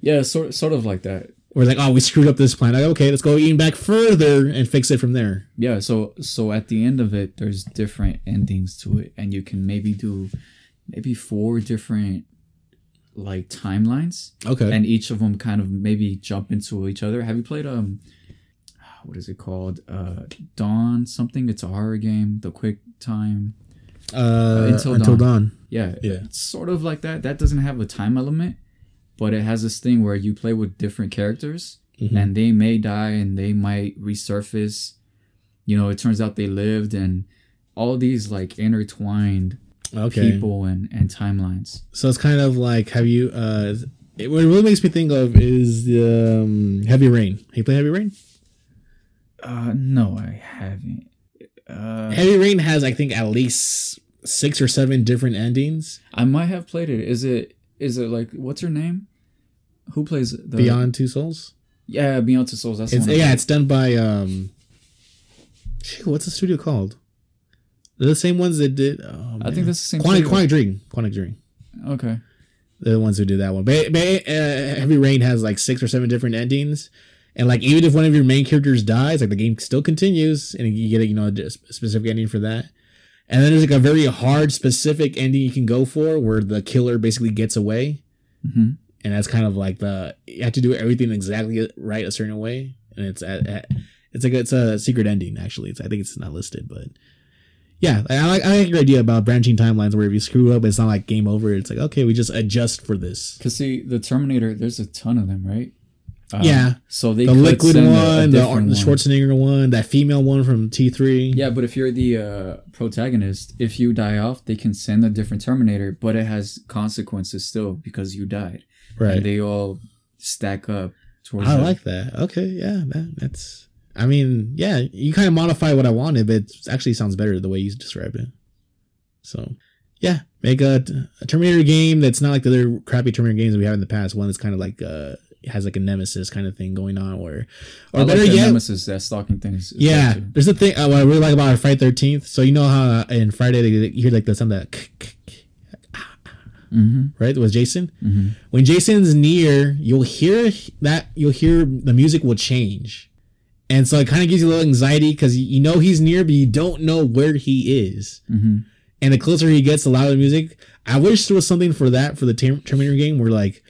Yeah, sort sort of like that. We're like, oh, we screwed up this plan. Like, okay, let's go even back further and fix it from there. Yeah, so so at the end of it, there's different endings to it, and you can maybe do maybe four different like timelines, Okay. and each of them kind of maybe jump into each other. Have you played um, what is it called? Uh, Dawn something. It's a horror game. The Quick Time. uh, Until until, Dawn. dawn. Yeah, Yeah. It's sort of like that. That doesn't have a time element, but it has this thing where you play with different characters Mhm. and they may die and they might resurface. You know, it turns out they lived and all these like intertwined Okay. people and, and timelines. So it's kind of like have you? uh it, What it really makes me think of is the um, Heavy Rain. Have you play Heavy Rain? Uh, no, I haven't. Uh, Heavy Rain has, I think, at least six or seven different endings. I might have played it. Is it is it like what's her name? Who plays the Beyond Two Souls. Yeah, Beyond Two Souls. That's It's yeah, it's done by um. What's the studio called? They're the same ones that did. Oh, I think that's the same. Quantic. Quantic Dream. Quantic Dream. Okay. They're the ones who did that one. But, but uh, Heavy Rain has like six or seven different endings, and like even if one of your main characters dies, like the game still continues, and you get a you know a specific ending for that. And then there's like a very hard specific ending you can go for where the killer basically gets away, hmm and that's kind of like the you have to do everything exactly right a certain way, and it's at, at it's like it's a secret ending actually. It's I think it's not listed, but yeah, I like I like your idea about branching timelines where if you screw up, it's not like game over. It's like okay, we just adjust for this. Cause see, the Terminator, there's a ton of them, right? Um, Yeah. So they the liquid send a- a one, the, one. Schwarzenegger one, that female one from T three. Yeah, but if you're the uh, protagonist, if you die off, they can send a different Terminator, but it has consequences still because you died. right. And they all stack up towards. I the- like that. Okay, yeah, that, that's. I mean, yeah, you kind of modify what I wanted, but it actually sounds better the way you described it. So, yeah, make a, a Terminator game that's not like the other crappy Terminator games we have in the past. One that's kind of like uh has like a nemesis kind of thing going on, where I or like better the yet, Nemesis, that stalking thing. Is, is yeah. There's a thing uh, what I really like about Friday Thirteenth. So you know how uh, in Friday they, you hear like the sound that Mhm, right with Jason. mhm. when Jason's near, you'll hear that you'll hear the music will change. And so it kind of gives you a little anxiety because you know he's near, but you don't know where he is. Mhm. And the closer he gets, the louder the music. I wish there was something for that for the Ter- Terminator game where like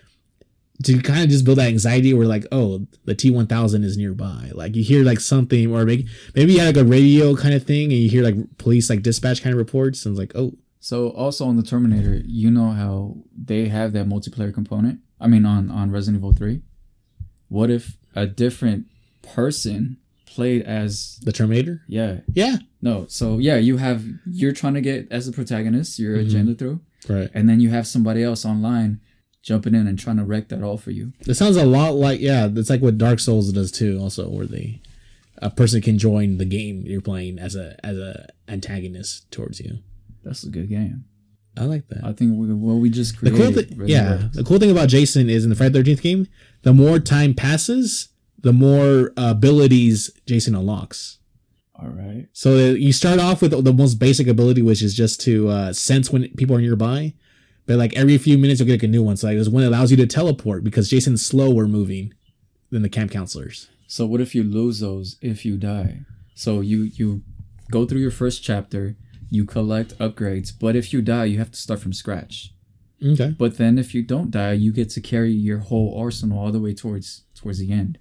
to kind of just build that anxiety where like oh the T1000 is nearby. Like you hear like something or maybe maybe you had like a radio kind of thing and you hear like police like dispatch kind of reports and it's like oh So also on the Terminator, you know how they have that multiplayer component. I mean, on on Resident Evil Three. What if a different person played as the Terminator. yeah Yeah, no so yeah you have you're trying to get as a protagonist your Mhm. agenda through right. and then you have somebody else online jumping in and trying to wreck that all for you It sounds a lot like yeah, it's like what Dark Souls does too. Also, where they a person can join the game you're playing as a as a antagonist towards you. that's a good game I like that. i think we, what we just the cool thing, really yeah, works. the cool thing about Jason is in the Friday Thirteenth game, the more time passes, the more uh, abilities Jason unlocks. all right So uh, you start off with the most basic ability, which is just to uh, sense when people are nearby. But like every few minutes, you'll get like a new one. So like there's one that allows you to teleport because Jason's slower moving than the camp counselors. so what if you lose those if you die so you you go through your first chapter you collect upgrades but if you die you have to start from scratch Okay. But then if you don't die, you get to carry your whole arsenal all the way towards towards the end.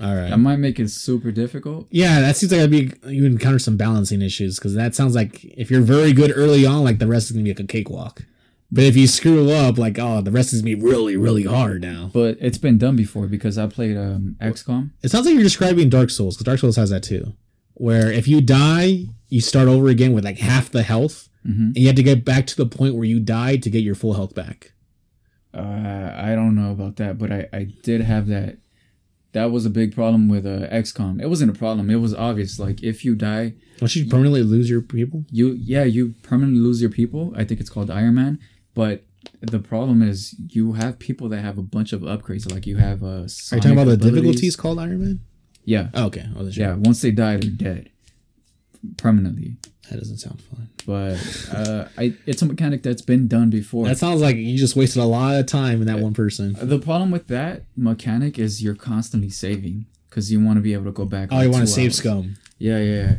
All right. That might make it super difficult. Yeah, that seems like I'd be you encounter some balancing issues because that sounds like if you're very good early on, like the rest is gonna be like a cakewalk. But if you screw up, like oh, the rest is gonna be really, really hard now. But it's been done before because I played um XCOM. It sounds like you're describing Dark Souls because Dark Souls has that too, where if you die, you start over again with like half the health, hmm and you have to get back to the point where you died to get your full health back. Uh, I don't know about that, but I I did have that. That was a big problem with uh, XCOM. It wasn't a problem. It was obvious. Like if you die, Don't you permanently lose your people? you yeah you permanently lose your people. I think it's called Iron Man. But the problem is you have people that have a bunch of upgrades. Like you have uh. Are you talking about the difficulties called Iron Man? Yeah. Oh, okay, I. Yeah, once they die, they're dead permanently. that doesn't sound fun. But uh, I, it's a mechanic that's been done before. That sounds like you just wasted a lot of time in that one person. the problem with that mechanic is you're constantly saving because you want to be able to go back. Oh, like you want to save hours. scum? Yeah, yeah. yeah.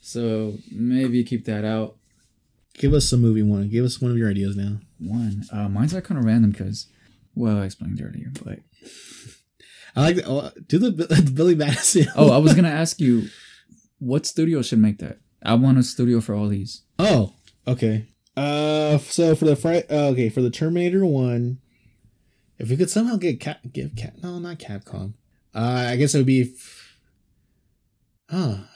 So maybe keep that out. Give us a movie one. Give us one of your ideas now. One. Uh, mine's like kind of random because, well, I explained earlier. But I like the, oh, do the, the Billy Madison. oh, I was gonna ask you, what studio should make that? I want a studio for all these. Oh, okay. Uh, so for the Fri uh, okay, for the Terminator one, if we could somehow get Cap, give Cap, no, not Capcom. Uh, I guess it would be, f-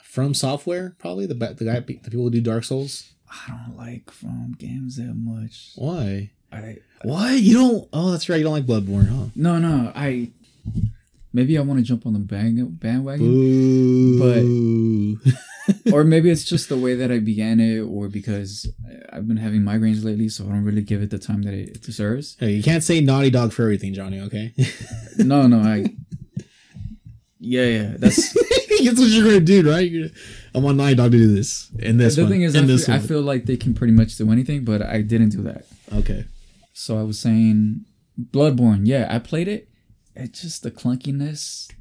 from software probably the the guy the people who do Dark Souls. I don't like from games that much. Why? I Why you don't? Oh, that's right. You don't like Bloodborne, huh? no no I maybe I want to jump on the bang bandwagon. but or maybe it's just the way that I began it, or because I've been having migraines lately, so I don't really give it the time that it deserves. Hey, you can't say Naughty Dog for everything, Johnny. Okay. No, no, I. Yeah, yeah, that's That's what you're gonna do, right? You're, I want Naughty Dog to do this. In this the one. thing is. I this feel, I feel like they can pretty much do anything, but I didn't do that. okay. So I was saying, Bloodborne. Yeah, I played it. It's just the clunkiness.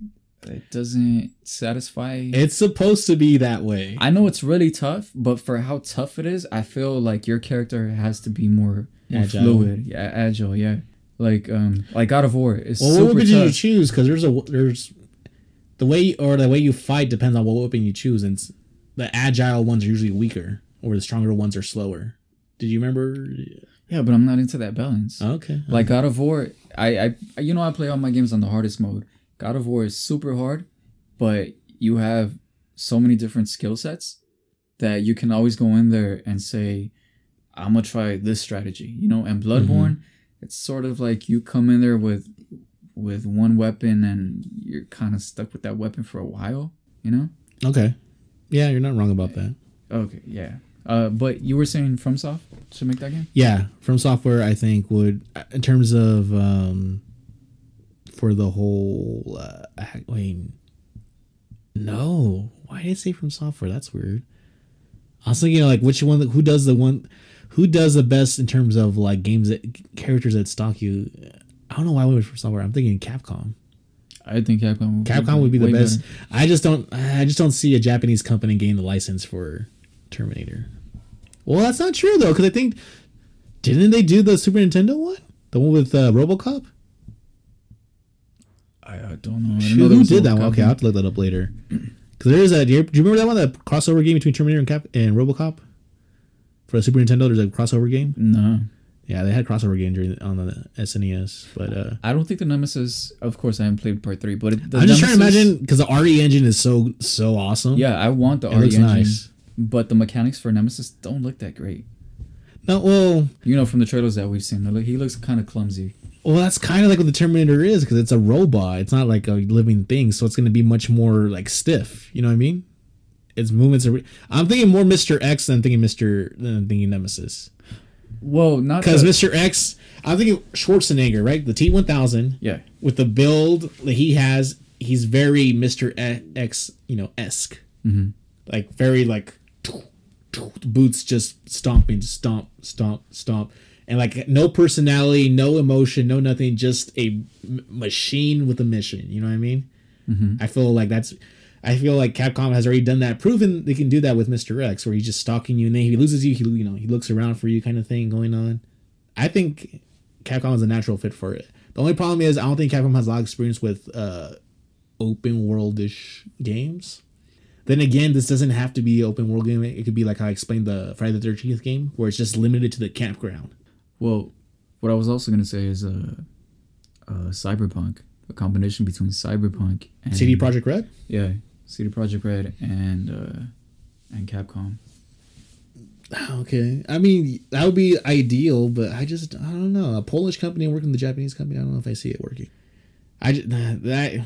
It doesn't satisfy. It's supposed to be that way. I know it's really tough, but for how tough it is, I feel like your character has to be more, more Agile. fluid, yeah, agile, yeah. Like um, like God of War is well, what weapon did you choose? Because there's a there's the way or the way you fight depends on what weapon you choose, and the agile ones are usually weaker, or the stronger ones are slower. Did you remember? Yeah, but I'm not into that balance. Oh, okay. Like God of War, I, I you know I play all my games on the hardest mode. God of War is super hard, but you have so many different skill sets that you can always go in there and say, I'm gonna try this strategy, you know. And mm-hmm. Bloodborne, it's sort of like you come in there with with one weapon and you're kind of stuck with that weapon for a while, you know. Okay. Yeah, you're not wrong about that. Okay, yeah. Uh, but you were saying FromSoft should make that game? Yeah, from software, I think would in terms of um for the whole. Uh, ac- wait, no. Why did it say from software? That's weird. I was thinking like which one, who does the one, who does the best in terms of like games that characters that stalk you. I don't know why I went for software. I'm thinking Capcom. I think Capcom. Would Capcom would be the best. better. I just don't. I just don't see a Japanese company getting the license for Terminator. Well, that's not true though, because I think didn't they do the Super Nintendo one, the one with uh, RoboCop? I, I don't know. I Shoot, know who did that one? Okay, I'll have to look that up later. Because there is a. Do you, do you remember that one? that crossover game between Terminator and Cap and RoboCop for the Super Nintendo. There's a crossover game. No. Yeah, they had crossover game during on the SNES, but uh, I don't think the Nemesis. Of course, I haven't played part three, but it, the I'm just trying to imagine because the RE engine is so so awesome. Yeah, I want the It RE engine, nice. But the mechanics for Nemesis don't look that great. No, well, You know, from the trailers that we've seen, he looks kind of clumsy. Well, that's kind of like what the Terminator is because it's a robot. It's not like a living thing, so it's going to be much more like stiff. You know what I mean? Its movements are. I'm thinking more Mr. X than thinking Mr. than thinking Nemesis Well, not because Mr. X. I'm thinking Schwarzenegger, right? The T1000 Yeah, with the build that he has. He's very Mr. X, you know, esque. Mhm. Like very like boots just stomping, stomp, stomp, stomp, and like no personality, no emotion, no nothing, just a m- machine with a mission. You know what I mean? Mhm. I feel like that's. I feel like Capcom has already done that, proven they can do that with Mr. X, where he's just stalking you, and then he loses you. He you know he looks around for you, kind of thing going on. I think Capcom is a natural fit for it. The only problem is I don't think Capcom has a lot of experience with uh, open worldish games. Then again, this doesn't have to be open world game. It could be like how I explained the Friday the Thirteenth game, where it's just limited to the campground. Well, what I was also gonna say is uh, uh Cyberpunk, a combination between Cyberpunk and CD Projekt Red. Yeah, CD Projekt Red and uh and Capcom. Okay, I mean that would be ideal, but I just I don't know. A Polish company working with a Japanese company, I don't know if I see it working. I just that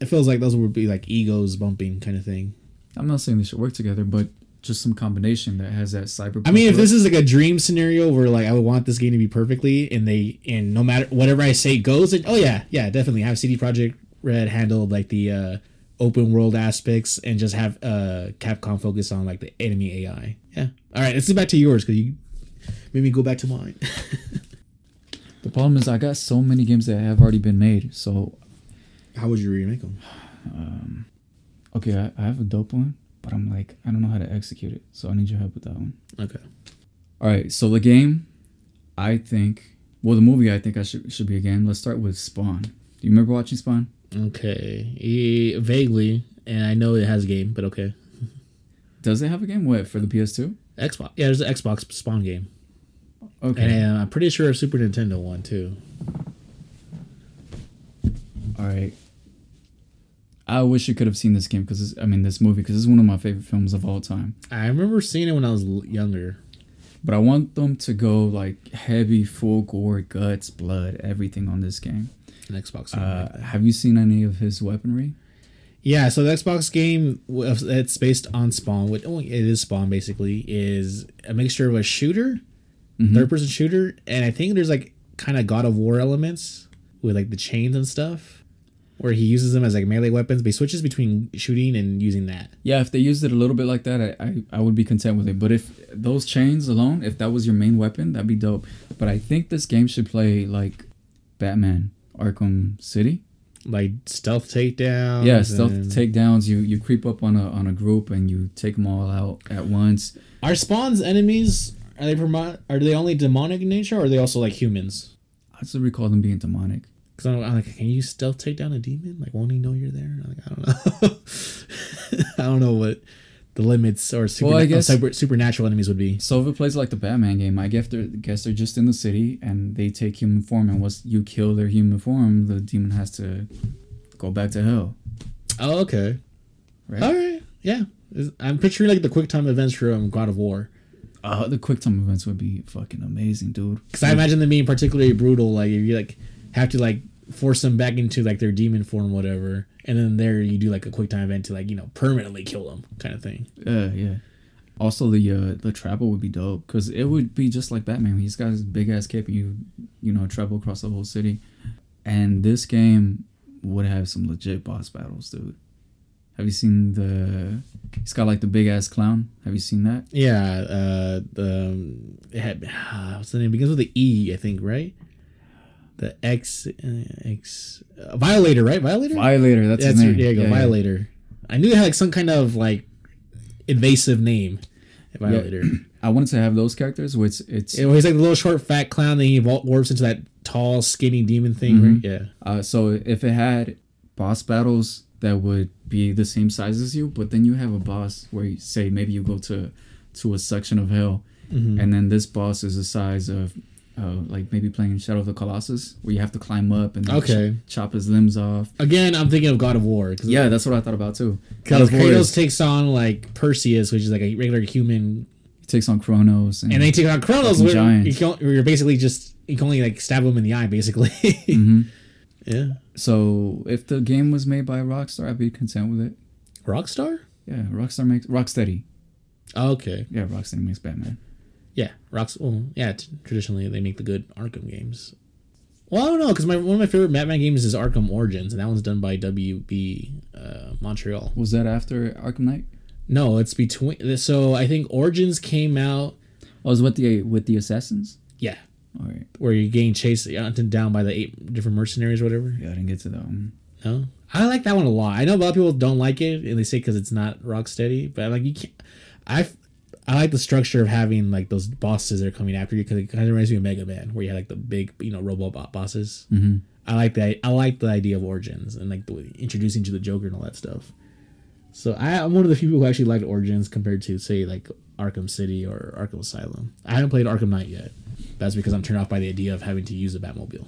it feels like those would be like egos bumping kind of thing. I'm not saying they should work together, but just some combination that has that Cyberpunk. I mean, if this is like a dream scenario where like I would want this game to be perfectly, and they and no matter whatever I say goes, then, oh yeah, yeah, definitely have CD Projekt Red handle like the uh, open world aspects, and just have uh, Capcom focus on like the enemy AI. Yeah. All right, let's get back to yours because you made me go back to mine. the problem is, I got so many games that have already been made. So How would you remake them? okay, I, I have a dope one, but I'm like, I don't know how to execute it. So I need your help with that one. Okay. All right, so the game, I think, well, the movie, I think I should should be a game. Let's start with Spawn. Do you remember watching Spawn? Okay. Eh, vaguely, and I know it has a game, but okay. Does it have a game? What for the PS2? Xbox. Yeah, there's an Xbox Spawn game, Okay. and I'm pretty sure a Super Nintendo one too. All right. I wish you could have seen this game because I mean this movie because it's one of my favorite films of all time. I remember seeing it when I was younger. But I want them to go like heavy, full gore, guts, blood, everything on this game. An Xbox. Uh, have you seen any of his weaponry? Yeah, so the Xbox game that's based on Spawn. Which oh, it is Spawn basically is a mixture of a shooter, Mhm. third person shooter, and I think there's like kind of God of War elements with like the chains and stuff, where he uses them as like melee weapons, but he switches between shooting and using that. Yeah, if they used it a little bit like that, I, I, I would be content with it. But if those chains alone, if that was your main weapon, that'd be dope. But I think this game should play like Batman Arkham City. Like stealth takedowns. yeah, stealth and- takedowns. You you creep up on a on a group and you take them all out at once. Are Spawn's enemies are they promo- are they only demonic in nature or are they also like humans? I still recall them being demonic. Because I'm, I'm like, can you stealth take down a demon? Like, won't he know you're there? Like, I don't know. I don't know what the limits or super, Well, I guess- super, supernatural enemies would be. So if it plays like the Batman game, I guess they're guess they're just in the city and they take human form, and once you kill their human form, the demon has to go back to hell. Oh, okay. Right? All right. Yeah. I'm picturing like the quick time events from God of War. Uh, the quick time events would be fucking amazing, dude. Because I imagine them being particularly brutal. Like, if you like have to like force them back into like their demon form, whatever. And then there you do like a quick time event to like, you know, permanently kill them kind of thing. Yeah, yeah. Also, the uh, the travel would be dope because it would be just like Batman. He's got his big ass cape, and you you know travel across the whole city. And this game would have some legit boss battles, dude. Have you seen the? He's got like the big ass clown. Have you seen that? Yeah, uh, the um, it had uh, what's the name? It begins with the E, I think, right? The X uh, X uh, Violator, right? Violator. Violator. That's, That's his name. there you go, Yeah, yeah. Violator. I knew it had like some kind of like invasive name. Violator. I wanted to have those characters, which it's It was like the little short fat clown. Then he warps into that tall, skinny demon thing, Mhm. right? Yeah. Uh, so if it had boss battles that would be the same size as you, but then you have a boss where you say maybe you go to to a section of hell, Mhm. and then this boss is the size of uh, like maybe playing Shadow of the Colossus, where you have to climb up and Okay. ch- chop his limbs off. Again, I'm thinking of God of War. Yeah, that's what I thought about too. Because Kratos takes on like Perseus, which is like a regular human he takes on Kronos, and, and they take on Kronos, where you you're basically just you can only like stab him in the eye, basically. Mhm. yeah. so if the game was made by Rockstar, I'd be content with it. Rockstar. Yeah, Rockstar makes Rocksteady. Oh, okay. Yeah, Rocksteady makes Batman. Yeah. Rocks. Well, yeah. T- traditionally, they make the good Arkham games. Well, I don't know because my one of my favorite Batman games is Arkham Origins, and that one's done by WB uh, Montreal. Was that after Arkham Knight? No, it's between. So I think Origins came out. Oh, was with the with the assassins. Yeah, All right. where you're getting chased hunted down by the eight different mercenaries, or whatever. Yeah, I didn't get to that one. No, I like that one a lot. I know a lot of people don't like it, and they say because it's not Rocksteady. But like you can't. I I like the structure of having like those bosses that are coming after you because it kind of reminds me of Mega Man, where you had like the big you know robot bosses. Mm-hmm. I like that. I like the idea of Origins and like the introducing to the Joker and all that stuff. So I, I'm one of the few people who actually liked Origins compared to say like Arkham City or Arkham Asylum. I haven't played Arkham Knight yet. That's because I'm turned off by the idea of having to use a Batmobile.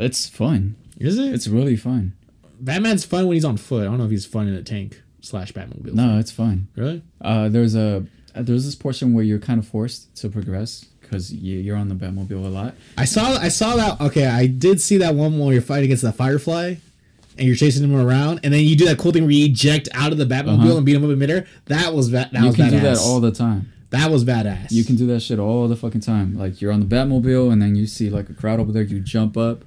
It's fun. Is it? It's really fun. Batman's fun when he's on foot. I don't know if he's fun in a tank slash Batmobile. No, it's fun. Really? Uh, there's a there's this portion where you're kind of forced to progress because you, you're on the Batmobile a lot. I saw I saw that. Okay, I did see that one where you're fighting against the Firefly, and you're chasing him around, and then you do that cool thing where you eject out of the Batmobile Uh-huh. and beat him up in midair. That was that you was can badass. do that all the time. that was badass. You can do that shit all the fucking time. Like you're on the Batmobile and then you see like a crowd over there. You jump up,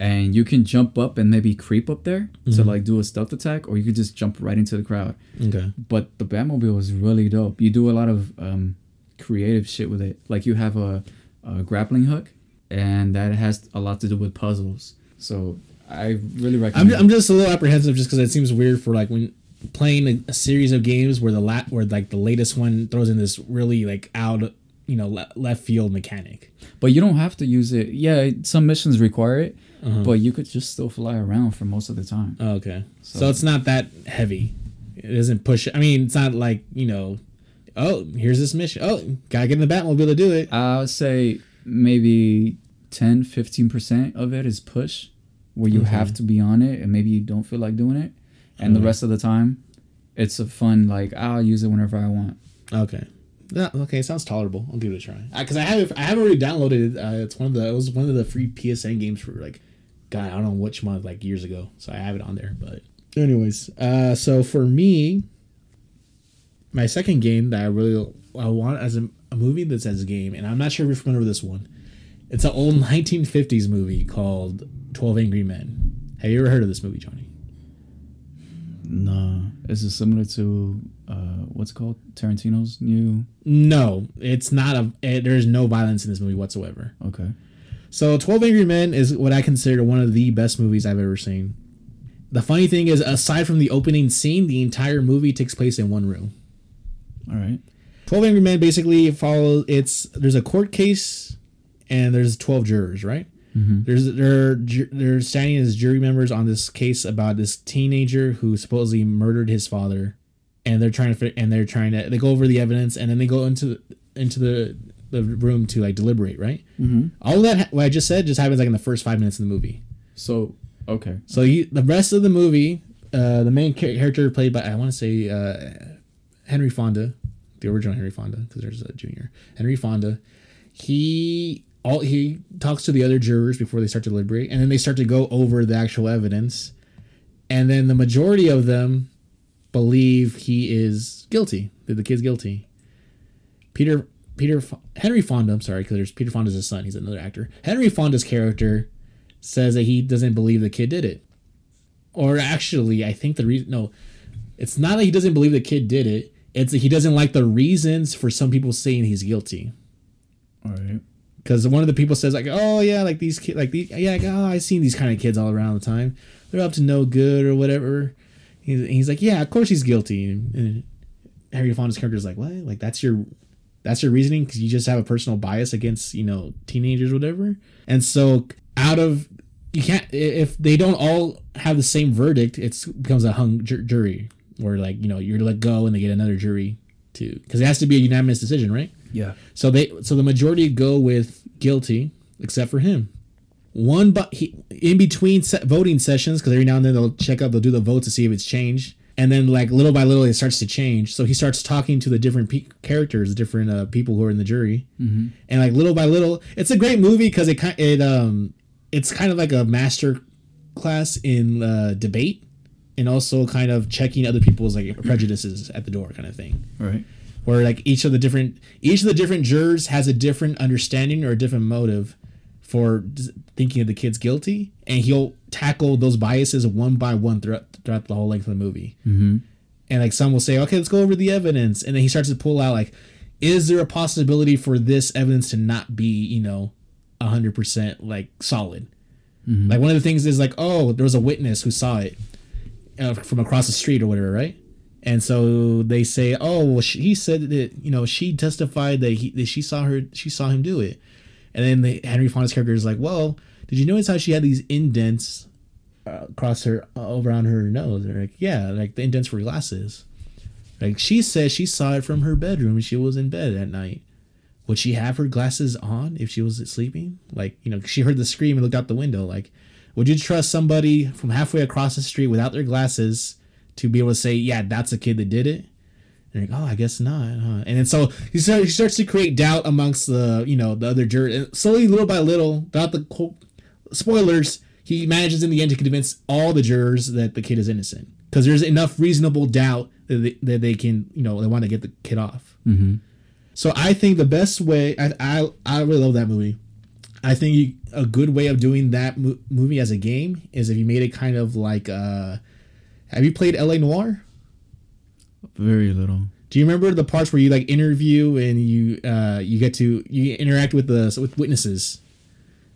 and you can jump up and maybe creep up there to Mhm. like do a stealth attack, or you could just jump right into the crowd. Okay. but the Batmobile is really dope. You do a lot of um, creative shit with it. Like you have a, a grappling hook, and that has a lot to do with puzzles. So I really I'm, recommend. I'm just a little apprehensive just because it seems weird for like when playing a, a series of games where the lat where like the latest one throws in this really like out you know le- left field mechanic. but you don't have to use it. Yeah, some missions require it, Uh-huh. but you could just still fly around for most of the time. Oh, okay. So, So- it's not that heavy. It doesn't push. I mean, it's not like you know. Oh, here's this mission. Oh, gotta get in the Batmobile to do it. I would say maybe 10, 15% of it is push, where you Okay. have to be on it and maybe you don't feel like doing it. And the Mhm. rest of the time, it's a fun, like, I'll use it whenever I want. Okay. Yeah, okay, It sounds tolerable. I'll give it a try. Because I, have I have already downloaded it. Uh, it's one of the it was one of the free PSN games for like, God, I don't know which month, like years ago. So I have it on there, but Anyways, uh, so for me, my second game that I really I want as a, a movie that's as a game, and I'm not sure if you're familiar with this one. It's an old 1950s movie called Twelve Angry Men. Have you ever heard of this movie, Johnny? Nah. Is it similar to uh what's it called Tarantino's new? No, it's not a. It, there's no violence in this movie whatsoever. Okay. So, 12 Angry Men is what I consider one of the best movies I've ever seen. The funny thing is, aside from the opening scene, the entire movie takes place in one room. All right. 12 Angry Men basically follows it's there's a court case and there's 12 jurors, right? Mm-hmm. There's they're they're standing as jury members on this case about this teenager who supposedly murdered his father, and they're trying to and they're trying to they go over the evidence and then they go into into the the room to like deliberate, right? Mm-hmm. All that ha- what I just said just happens like in the first five minutes of the movie. So okay. So you, the rest of the movie, uh, the main character played by I want to say uh, Henry Fonda, the original Henry Fonda, because there's a junior Henry Fonda. He all he talks to the other jurors before they start to deliberate, and then they start to go over the actual evidence, and then the majority of them believe he is guilty. That the kid's guilty. Peter Peter Fo- Henry Fonda. I'm sorry, because there's Peter Fonda's his son. He's another actor. Henry Fonda's character says that he doesn't believe the kid did it. Or actually, I think the reason no, it's not that he doesn't believe the kid did it. It's that he doesn't like the reasons for some people saying he's guilty. All right. Because one of the people says like, oh yeah, like these kids, like these, yeah, like, oh, I've seen these kind of kids all around the time. They're up to no good or whatever. He's, he's like, yeah, of course he's guilty. And, and Harry Fonda's character is like, what? Like that's your that's your reasoning because you just have a personal bias against you know teenagers, whatever. And so out of you can't if they don't all have the same verdict, it becomes a hung ju- jury where like you know you're let go and they get another jury too because it has to be a unanimous decision, right? Yeah. So they so the majority go with guilty, except for him. One, but he in between se- voting sessions because every now and then they'll check up, they'll do the vote to see if it's changed, and then like little by little it starts to change. So he starts talking to the different pe- characters, different uh, people who are in the jury, Mm-hmm. and like little by little, it's a great movie because it kind it um it's kind of like a master class in uh, debate and also kind of checking other people's like prejudices at the door kind of thing right where like each of the different each of the different jurors has a different understanding or a different motive for thinking of the kid's guilty and he'll tackle those biases one by one throughout throughout the whole length of the movie. Mm-hmm. and like some will say okay let's go over the evidence. And then he starts to pull out like is there a possibility for this evidence to not be you know 100% like solid? Mhm. like one of the things is like oh there was a witness who saw it uh, from across the street or whatever right? And so they say oh well she, he said that you know she testified that he that she saw her she saw him do it. And then the henry fonda's character is like well did you notice how she had these indents uh, across her uh, over on her nose They're like yeah like the indents for glasses like she says she saw it from her bedroom she was in bed at night would she have her glasses on if she was sleeping like you know she heard the scream and looked out the window like would you trust somebody from halfway across the street without their glasses to be able to say yeah that's a kid that did it and like, oh, I guess not. Huh? And then so he starts, he starts to create doubt amongst the, you know, the other jurors. And slowly, little by little, without the spoilers, he manages in the end to convince all the jurors that the kid is innocent because there's enough reasonable doubt that they, that they can, you know, they want to get the kid off. Mm-hmm. So I think the best way, I I, I really love that movie. I think you, a good way of doing that mo- movie as a game is if you made it kind of like, uh, have you played L.A. Noire? Very little. Do you remember the parts where you like interview and you uh you get to you interact with the with witnesses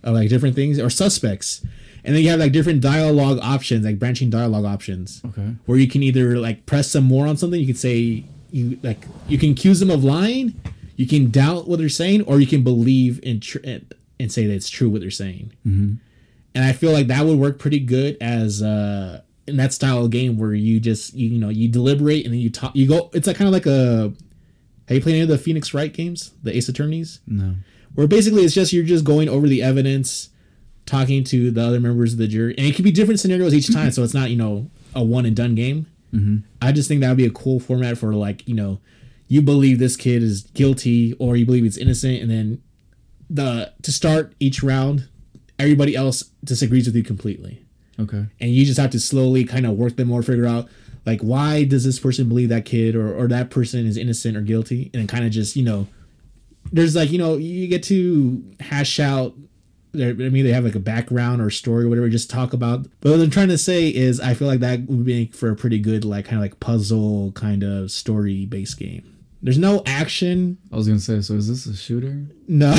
of like different things or suspects, and then you have like different dialogue options, like branching dialogue options, Okay. where you can either like press some more on something. You can say you like you can accuse them of lying, you can doubt what they're saying, or you can believe in tr- and say that it's true what they're saying. Mm-hmm. And I feel like that would work pretty good as uh in that style of game where you just you, you know you deliberate and then you talk you go it's like kind of like a have you played any of the Phoenix Wright games the Ace Attorneys No. where basically it's just you're just going over the evidence talking to the other members of the jury and it could be different scenarios each time so it's not you know a one and done game Mm-hmm. I just think that would be a cool format for like you know you believe this kid is guilty or you believe it's innocent and then the to start each round everybody else disagrees with you completely Okay. and you just have to slowly kind of work them or figure out like why does this person believe that kid or or that person is innocent or guilty, and kind of just you know, there's like you know you get to hash out. I mean, they have like a background or story or whatever. Just talk about. But what I'm trying to say is, I feel like that would make for a pretty good like kind of like puzzle kind of story based game. There's no action. I was gonna say, so is this a shooter? No.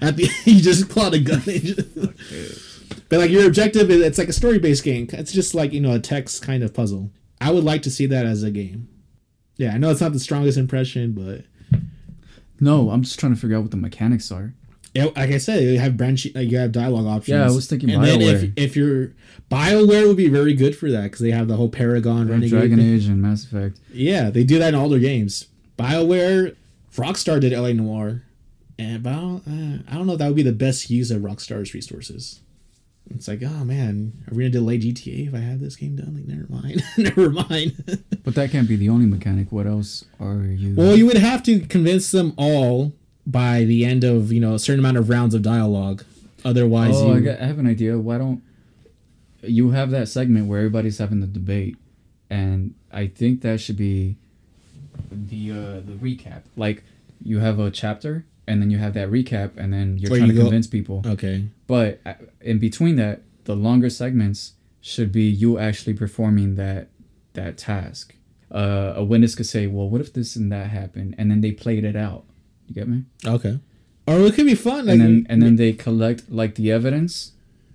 At the you just pull out a gun. just- but like your objective is it's like a story based game. It's just like you know a text kind of puzzle. I would like to see that as a game. Yeah, I know it's not the strongest impression, but No, I'm just trying to figure out what the mechanics are. Yeah, like I said, you have branch, like you have dialogue options. Yeah, I was thinking and then if BioWare. if you're Bioware would be very good for that because they have the whole Paragon Renegade. Dragon thing. Age and Mass Effect. Yeah, they do that in all their games. Bioware, Rockstar did LA Noire, and but I don't, uh, I don't know if that would be the best use of Rockstar's resources. It's like, oh man, are we gonna delay GTA if I have this game done? Like, never mind, never mind. But that can't be the only mechanic. What else are you? well, you would have to convince them all by the end of you know a certain amount of rounds of dialogue. Otherwise, oh, you, I, got, I have an idea. Why don't you have that segment where everybody's having the debate, and I think that should be the uh, the recap. Like you have a chapter, and then you have that recap, and then you're Where trying you to go- convince people. okay. But uh, in between that, the longer segments should be you actually performing that that task. Uh, a witness could say, "Well, what if this and that happened?" And then they played it out. You get me? Okay. Or it could be fun. Like, and then and then they collect like the evidence,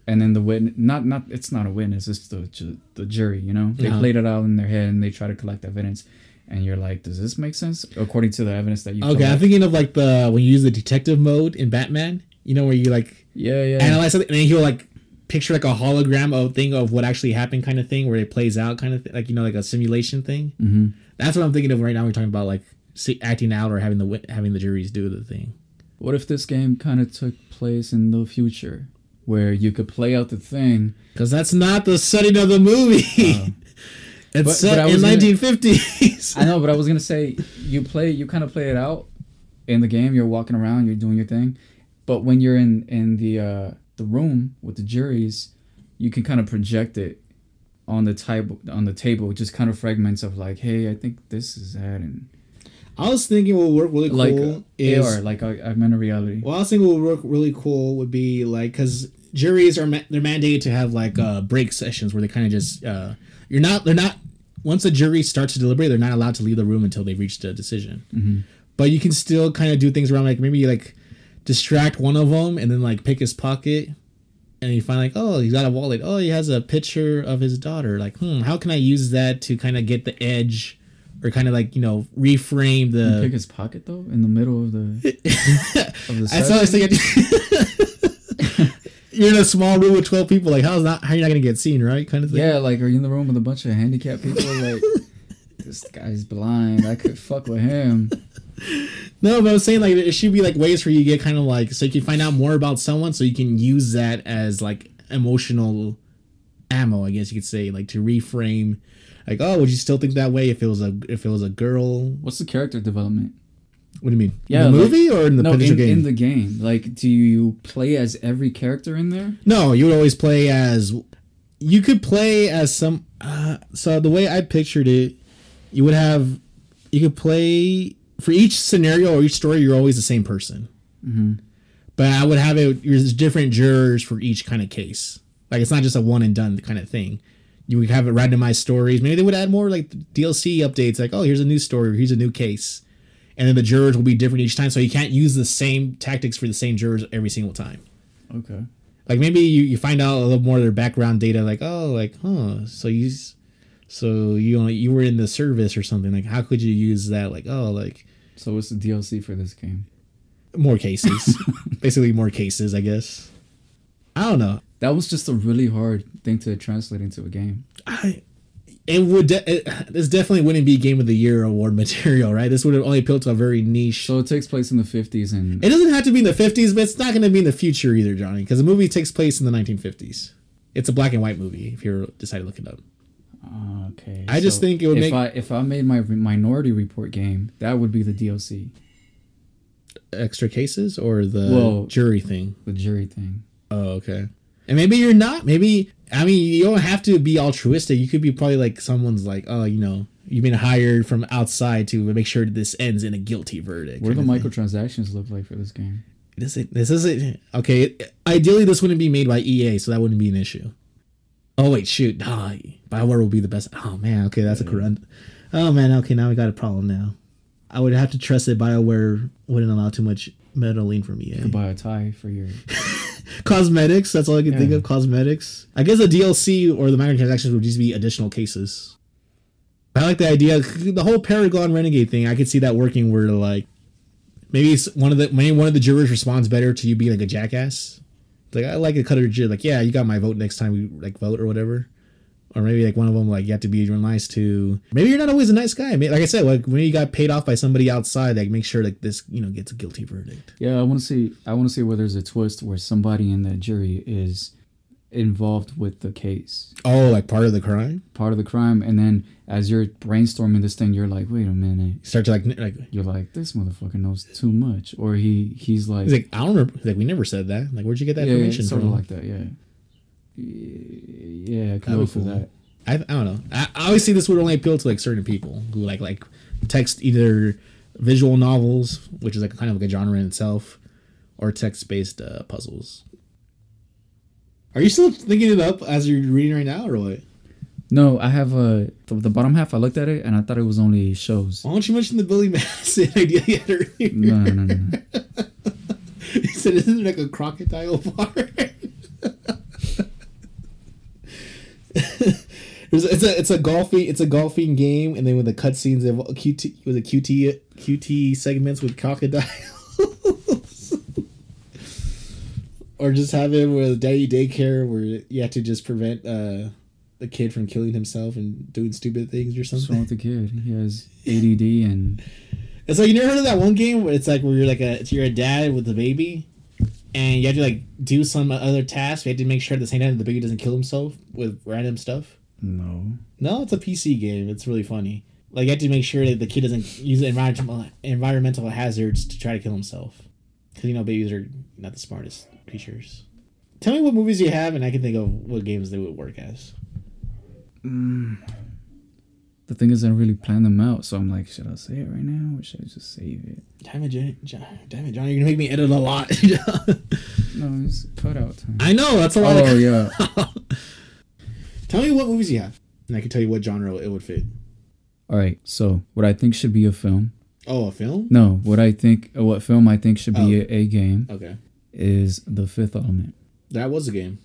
and then the witness not not it's not a witness, it's the the jury. You know, they Uh-huh. played it out in their head and they try to collect evidence, and you're like, "Does this make sense?" According to the evidence that you. okay, I'm thinking of like the when you use the detective mode in Batman. You know where you like Yeah, yeah. analyze something, and then he'll like picture like a hologram of thing of what actually happened, kind of thing, where it plays out, kind of th- like you know, like a simulation thing. hmm That's what I'm thinking of right now. We're talking about like see, acting out or having the having the juries do the thing. What if this game kind of took place in the future, where you could play out the thing? Because that's not the setting of the movie. Uh, it's but set I in gonna- 1950s. I know, but I was gonna say you play, you kind of play it out in the game. You're walking around, you're doing your thing, but when you're in in the uh, the room with the juries, you can kind of project it on the table on the table, just kind of fragments of like, hey, I think this is that, and I was thinking what would work really cool like is AR, like augmented reality. Well, I was thinking what would work really cool would be like because juries are they're mandated to have like uh break sessions where they kind of just uh you're not they're not once a jury starts to deliberate they're not allowed to leave the room until they've reached a decision. Mm-hmm. But you can still kind of do things around like maybe like distract one of them and then like pick his pocket. And you find like, oh, he's got a wallet. Oh, he has a picture of his daughter. Like, hmm, how can I use that to kind of get the edge, or kind of like you know reframe the Pick his pocket though in the middle of the of the. I saw this thing. You're in a small room with twelve people. Like, how's not? How are you not gonna get seen, right? Kind of thing. Yeah, like are you in the room with a bunch of handicapped people? Like this guy's blind. I could fuck with him. No, but I was saying like it should be like ways where you to get kind of like so you can find out more about someone, so you can use that as like emotional ammo. I guess you could say like to reframe. Like, oh, would you still think that way if it was a if it was a girl? What's the character development? What do you mean? Yeah, in the like- movie or in the no, in, game? in the game. Like, do you play as every character in there? No, you would always play as. You could play as some. Uh, so the way I pictured it, you would have. You could play for each scenario or each story. You're always the same person. Mm-hmm. But I would have it. There's different jurors for each kind of case. Like it's not just a one and done kind of thing. You would have it randomized stories. Maybe they would add more like DLC updates. Like, oh, here's a new story. Or here's a new case. And then the jurors will be different each time, so you can't use the same tactics for the same jurors every single time Okay. like maybe you, you find out a little more of their background data like oh like huh so you so you only you were in the service or something like how could you use that like oh like So what's the DLC for this game? more cases basically more cases i guess i don't know That was just a really hard thing to translate into a game. i it would de- it, this definitely wouldn't be game of the year award material right this would have only appealed to a very niche So it takes place in the fifties and it doesn't have to be in the 50s but it's not going to be in the future either johnny because the movie takes place in the 1950s it's a black and white movie if you decide to look it up Ah, okay. I just think it would if make- I if I made my Minority Report game, that would be the DLC, extra cases or the Well- jury thing the jury thing. Oh, okay. And maybe you're not. Maybe I mean you don't have to be altruistic. You could be probably like someone's like, oh, you know, you've been hired from outside to make sure this ends in a guilty verdict. What do the thing. microtransactions look like for this game? This is this isn't okay. Ideally, this wouldn't be made by EA, so that wouldn't be an issue. Oh wait, shoot! Ah, Bioware will be the best. Oh man, okay, that's a correct. Oh man, okay, now we got a problem. Now, I would have to trust that Bioware wouldn't allow too much meddling from EA. You could buy a tie for your. Cosmetics. That's all I can think of. Cosmetics. I guess the DLC or the microtransactions would just be additional cases. I like the idea. The whole Paragon Renegade thing. I could see that working where like maybe it's one of the maybe one of the jurors responds better to you being like a jackass. Like I like a cutter juror. Like yeah, you got my vote next time we like vote or whatever. Or maybe like one of them like you have to be real nice to. Maybe you're not always a nice guy. Like I said, like when you got paid off by somebody outside, like make sure like this you know gets a guilty verdict. Yeah, I want to see. I want to see where there's a twist where somebody in that jury is involved with the case, Oh, like part of the crime. part of the crime, and then as you're brainstorming this thing, you're like, wait a minute. Start to like like You're like, this motherfucker knows too much, or he he's like, He's like, I don't remember. He's like, we never said that. Like, where'd you get that yeah, yeah, information sort from? of like that, yeah. Yeah, I can go for cool. that. I, I don't know. I, I always see this would only appeal to like certain people who like like text either visual novels, which is like kind of like a genre in itself, or text based uh, puzzles. Are you still thinking it up as you're reading right now, or what? No, I have a the, the bottom half. I looked at it and I thought it was only shows. Why don't you mention the Billy Madison idea you had earlier? No, no, no, no. he said, "Isn't it like a crocodile bar?" It's a it's a golfing it's a golfing game, and then with the cutscenes of QT with the QT QT segments with crocodiles, or just have him with daddy daycare where you have to just prevent uh, the kid from killing himself and doing stupid things or What's wrong something. with the kid? He has ADD and It's like you never heard of that one game where it's like where you're like a you're a dad with a baby, and you have to like do some other task. You have to make sure at the same time the baby doesn't kill himself with random stuff. no. No, it's a PC game. It's really funny. Like you have to make sure that the kid doesn't use environmental environmental hazards to try to kill himself. Because you know babies are not the smartest creatures. Tell me what movies you have, and I can think of what games they would work as. Mm. The thing is, I really plan them out, so I'm like, should I say it right now or should I just save it? Damn it, John, John, damn it, John! You're gonna make me edit a lot. No, it's cut out time. I know that's a lot. Oh of yeah. Tell me what movies you have, and I can tell you what genre it would fit. All right. So what I think should be a film. Oh, a film? No, what I think, what film I think should be Oh. a, a game Okay, is The Fifth Element. that was a game.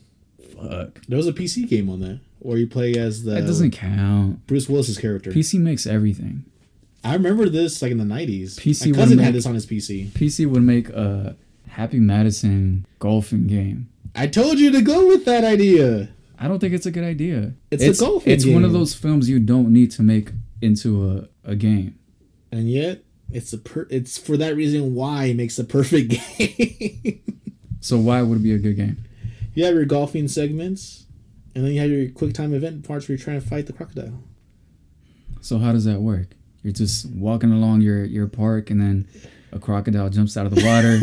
Fuck. There was a PC game on that where you play as the That doesn't count. Bruce Willis's character. PC makes everything. I remember this like in the nineties. PC My cousin would had this on his PC. PC would make a Happy Madison golfing game. I told you to go with that idea. I don't think it's a good idea. It's a golfing It's one of those films you don't need to make into a, a game. And yet, it's a per- it's for that reason why it makes a perfect game. So why would it be a good game? you have your golfing segments, and then you have your quick time event parts where you're trying to fight the crocodile. So how does that work? You're just walking along your, your park and then a crocodile jumps out of the water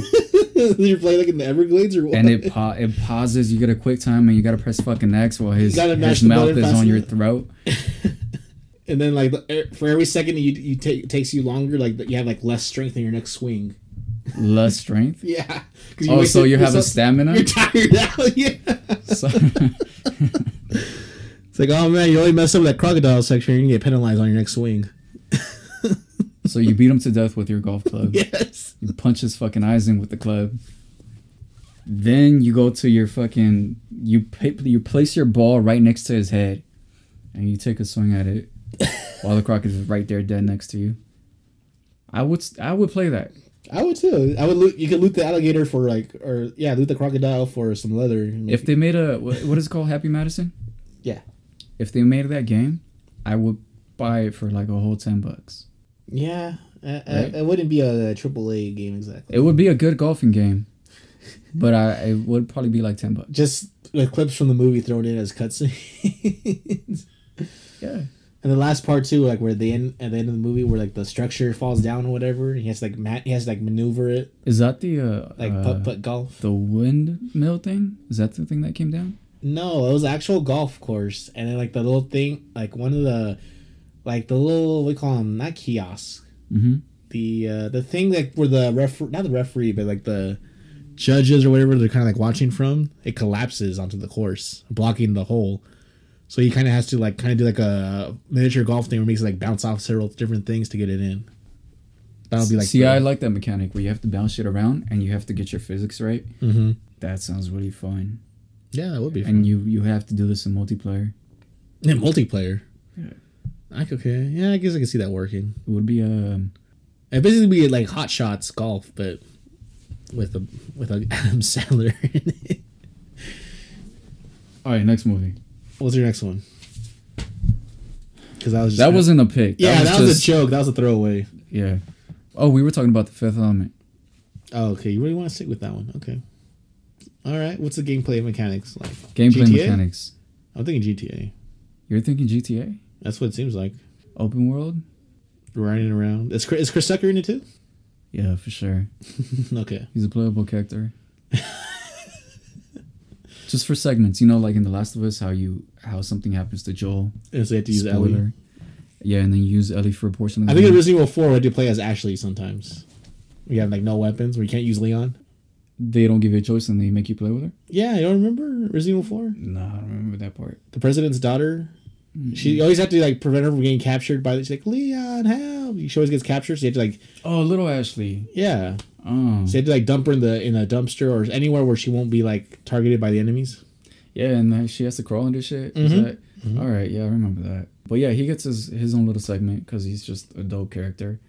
you're playing like in the Everglades or what? and it pa- it pauses. You get a quick time and you gotta press fucking X while his, his mouth is on your throat. and then like the- er, for every second you you take it takes you longer, like you have like less strength in your next swing. Less strength. Yeah. 'Cause Oh, so you have a stamina? You're tired out. Yeah. So, It's like, oh man, you only messed up that crocodile section. You're gonna get penalized on your next swing. so you beat him to death with your golf club. Yes. You punch his fucking eyes in with the club. Then you go to your fucking you pa- you place your ball right next to his head, and you take a swing at it, while the crocodile is right there dead next to you. I would I would play that. I would too. I would. Loot, you could loot the alligator for like, or yeah, loot the crocodile for some leather. If they made a what what is it called Happy Madison? Yeah. If they made that game, I would buy it for like a whole ten bucks. yeah, uh, uh, Right? it wouldn't be a, triple A game exactly. It would be a good golfing game, but I it would probably be like ten bucks. Just like clips from the movie thrown in as cutscenes. Yeah. And the last part too, like where the end at the end of the movie, where like the structure falls down or whatever, and he has to like ma- he has to like maneuver it Is that the uh, like uh, putt putt golf. the windmill thing? Is that the thing that came down? No, it was actual golf course, and then like the little thing, like one of the, like the little we call them not kiosk, Mm-hmm. the uh the thing that where the referee, not the referee, but like the judges or whatever they're kind of like watching from, it collapses onto the course, blocking the hole. So he kind of has to like kind of do like a miniature golf thing where it makes it like bounce off several different things to get it in. That'll be like See, I like that mechanic where you have to bounce it around and you have to get your physics right. hmm That sounds really fun. Yeah, that would be fun. And you you have to do this in multiplayer. Yeah, multiplayer. Yeah. I could, okay. Yeah, I guess I can see that working. It would be um It basically be like hot shots golf, but with a with a Adam Sandler in it. all right. Next movie. What's your next one? Because that was just That wasn't a pick. yeah, that was, just- a joke. That was a throwaway. Yeah. Oh, we were talking about the Fifth Element. Oh, okay. You really want to stick with that one? Okay. All right. What's the gameplay mechanics like? Gameplay GTA? mechanics. I'm thinking GTA. You're thinking GTA? That's what it seems like. Open world? Riding around. Is Chris, is Chris Tucker in it too? Yeah, for sure. okay. He's a playable character. Just for segments, you know, like in The Last of Us, how you how something happens to Joel. And so you have to use Ellie. Yeah, and then you use Ellie for a portion of the I think in game. Resident Evil 4, we had to play as Ashley sometimes. We have like no weapons. where you can't use Leon. they don't give you a choice and they make you play with her. Yeah, you don't remember Resident Evil 4? No, I don't remember that part. the president's daughter. Mm. She always had to like prevent her from getting captured by. She's like Leon, help! She always gets captured. So you had to like, Oh, little Ashley. yeah, Oh, so you had to like dump her in the in a dumpster or anywhere where she won't be like targeted by the enemies. yeah, and then she has to crawl into shit. Is Mhm. that all right? Yeah, I remember that. But yeah, he gets his his own little segment because he's just a dope character.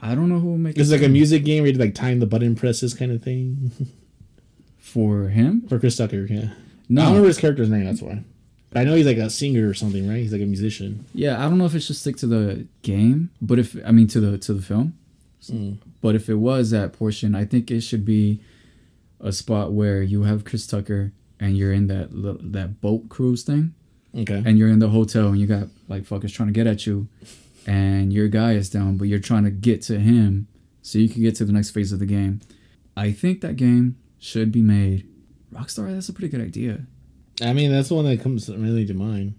I don't know who will make It's it like a music game where you like time the button presses kind of thing for him. for Chris Tucker. Yeah, No, I don't remember his character's name. That's why. But I know he's like a singer or something, right? He's like a musician. yeah, I don't know if it should stick to the game, but if I mean to the to the film. Mm. But if it was that portion, I think it should be a spot where you have Chris Tucker and you're in that that boat cruise thing, Okay. and you're in the hotel and you got like fuckers trying to get at you, and your guy is down, but you're trying to get to him so you can get to the next phase of the game. I think that game should be made. Rockstar, that's a pretty good idea. I mean, that's the one that comes really to mind.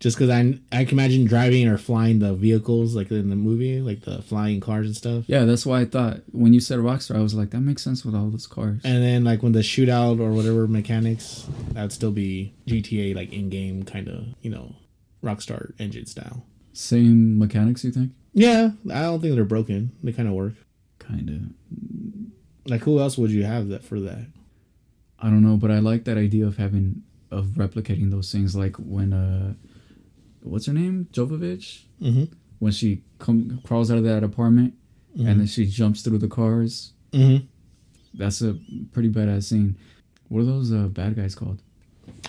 Just because I I can imagine driving or flying the vehicles like in the movie, like the flying cars and stuff. Yeah, that's why I thought when you said Rockstar, I was like, that makes sense with all those cars. And then like when the shootout or whatever mechanics, that'd still be GTA like in game kind of you know, Rockstar engine style. Same mechanics, you think? Yeah, I don't think they're broken. They kind of work. Kind of. Like who else would you have that for that? I don't know, but I like that idea of having of replicating those things. Like when uh, what's her name, Jovovich, Mm-hmm. when she come crawls out of that apartment Mhm. and then she jumps through the cars. Mm-hmm. That's a pretty badass scene. What are those uh, bad guys called?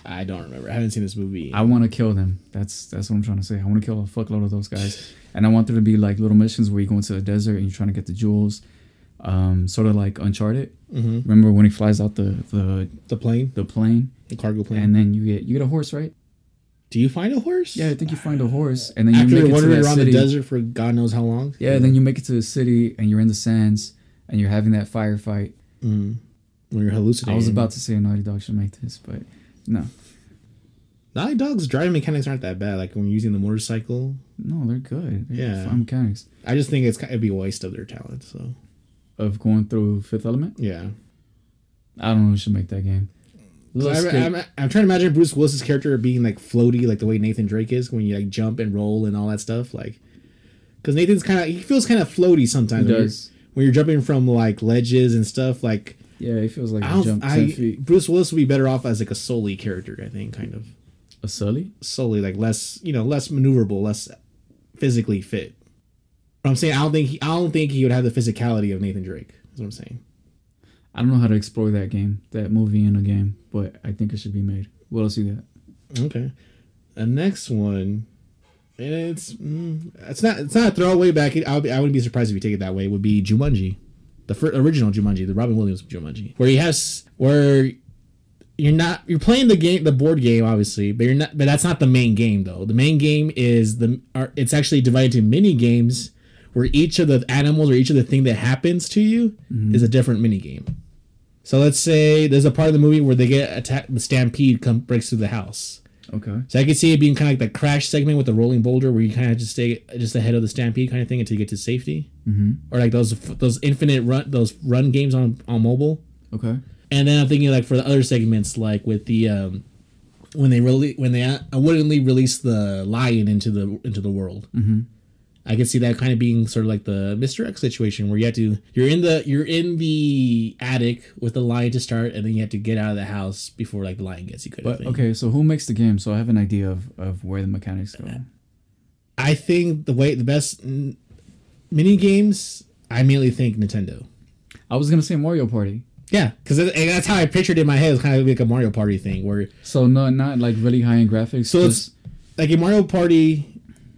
I don't remember. I haven't seen this movie. I want to kill them. That's that's what I'm trying to say. I want to kill a fuckload of those guys, and I want there to be like little missions where you go into the desert and you're trying to get the jewels, um, sort of like Uncharted. mm-hmm. Remember when he flies out the the The plane, the plane, the cargo plane. and then you get you get a horse, right? Do you find a horse? Yeah, I think you find a horse, and then you After make it to wandering around city. the desert for God knows how long. Yeah, then you make it to the city, and you're in the sands, and you're having that firefight. Mm. When you're hallucinating. I was about to say a Naughty Dog should make this, but no, Naughty Dog's driving mechanics aren't that bad. Like when you're using the motorcycle, no, they're good. They're Yeah. fun mechanics I just think it's it'd be a waste of their talent. So of going through Fifth Element. yeah, I don't know who should make that game. I, am I'm trying to imagine Bruce Willis's character being like floaty, like the way Nathan Drake is when you like jump and roll and all that stuff. Like, because Nathan's kind of he feels kind of floaty sometimes. He when you're- when you're jumping from like ledges and stuff. Like, Yeah, it feels like I a don't. jump I feet. Bruce Willis would be better off as like a Sully character. I think kind of A Sully? Sully, like less you know less maneuverable, less physically fit. But I'm saying I don't think he, I don't think he would have the physicality of Nathan Drake. That's what I'm saying. I don't know how to explore that game, that movie in a game, but I think it should be made. What else you got? Okay. The next one, and it's mm, it's not it's not a throwaway back. I would be, I wouldn't be surprised if you take it that way. Would be Jumanji, the fir- original Jumanji, the Robin Williams Jumanji, where he has where you're not you're playing the game the board game obviously but you're not but that's not the main game though the main game is the are, it's actually divided into mini games where each of the animals or each of the thing that happens to you is a different mini game so let's say there's a part of the movie where they get attacked the stampede come breaks through the house Okay. so i could see it being kind of like the crash segment with the rolling boulder where you kind of just stay just ahead of the stampede kind of thing until you get to safety Mm-hmm. or like those those infinite run those run games on on mobile Okay. and then I'm thinking like for the other segments, like with the um, when they really when they unwittingly release the lion into the into the world, Mhm. I can see that kind of being sort of like the Mr. X situation where you have to you're in the you're in the attic with the lion to start, and then you have to get out of the house before like the lion gets you. Kind But okay, so who makes the game? So I have an idea of, of where the mechanics go. I think the way the best mini games, I immediately think Nintendo. I was gonna say Mario Party. Yeah, because that's how I pictured it in my head. It's kind of like a Mario Party thing where So no, not like really high end graphics. So just- it's like in Mario Party,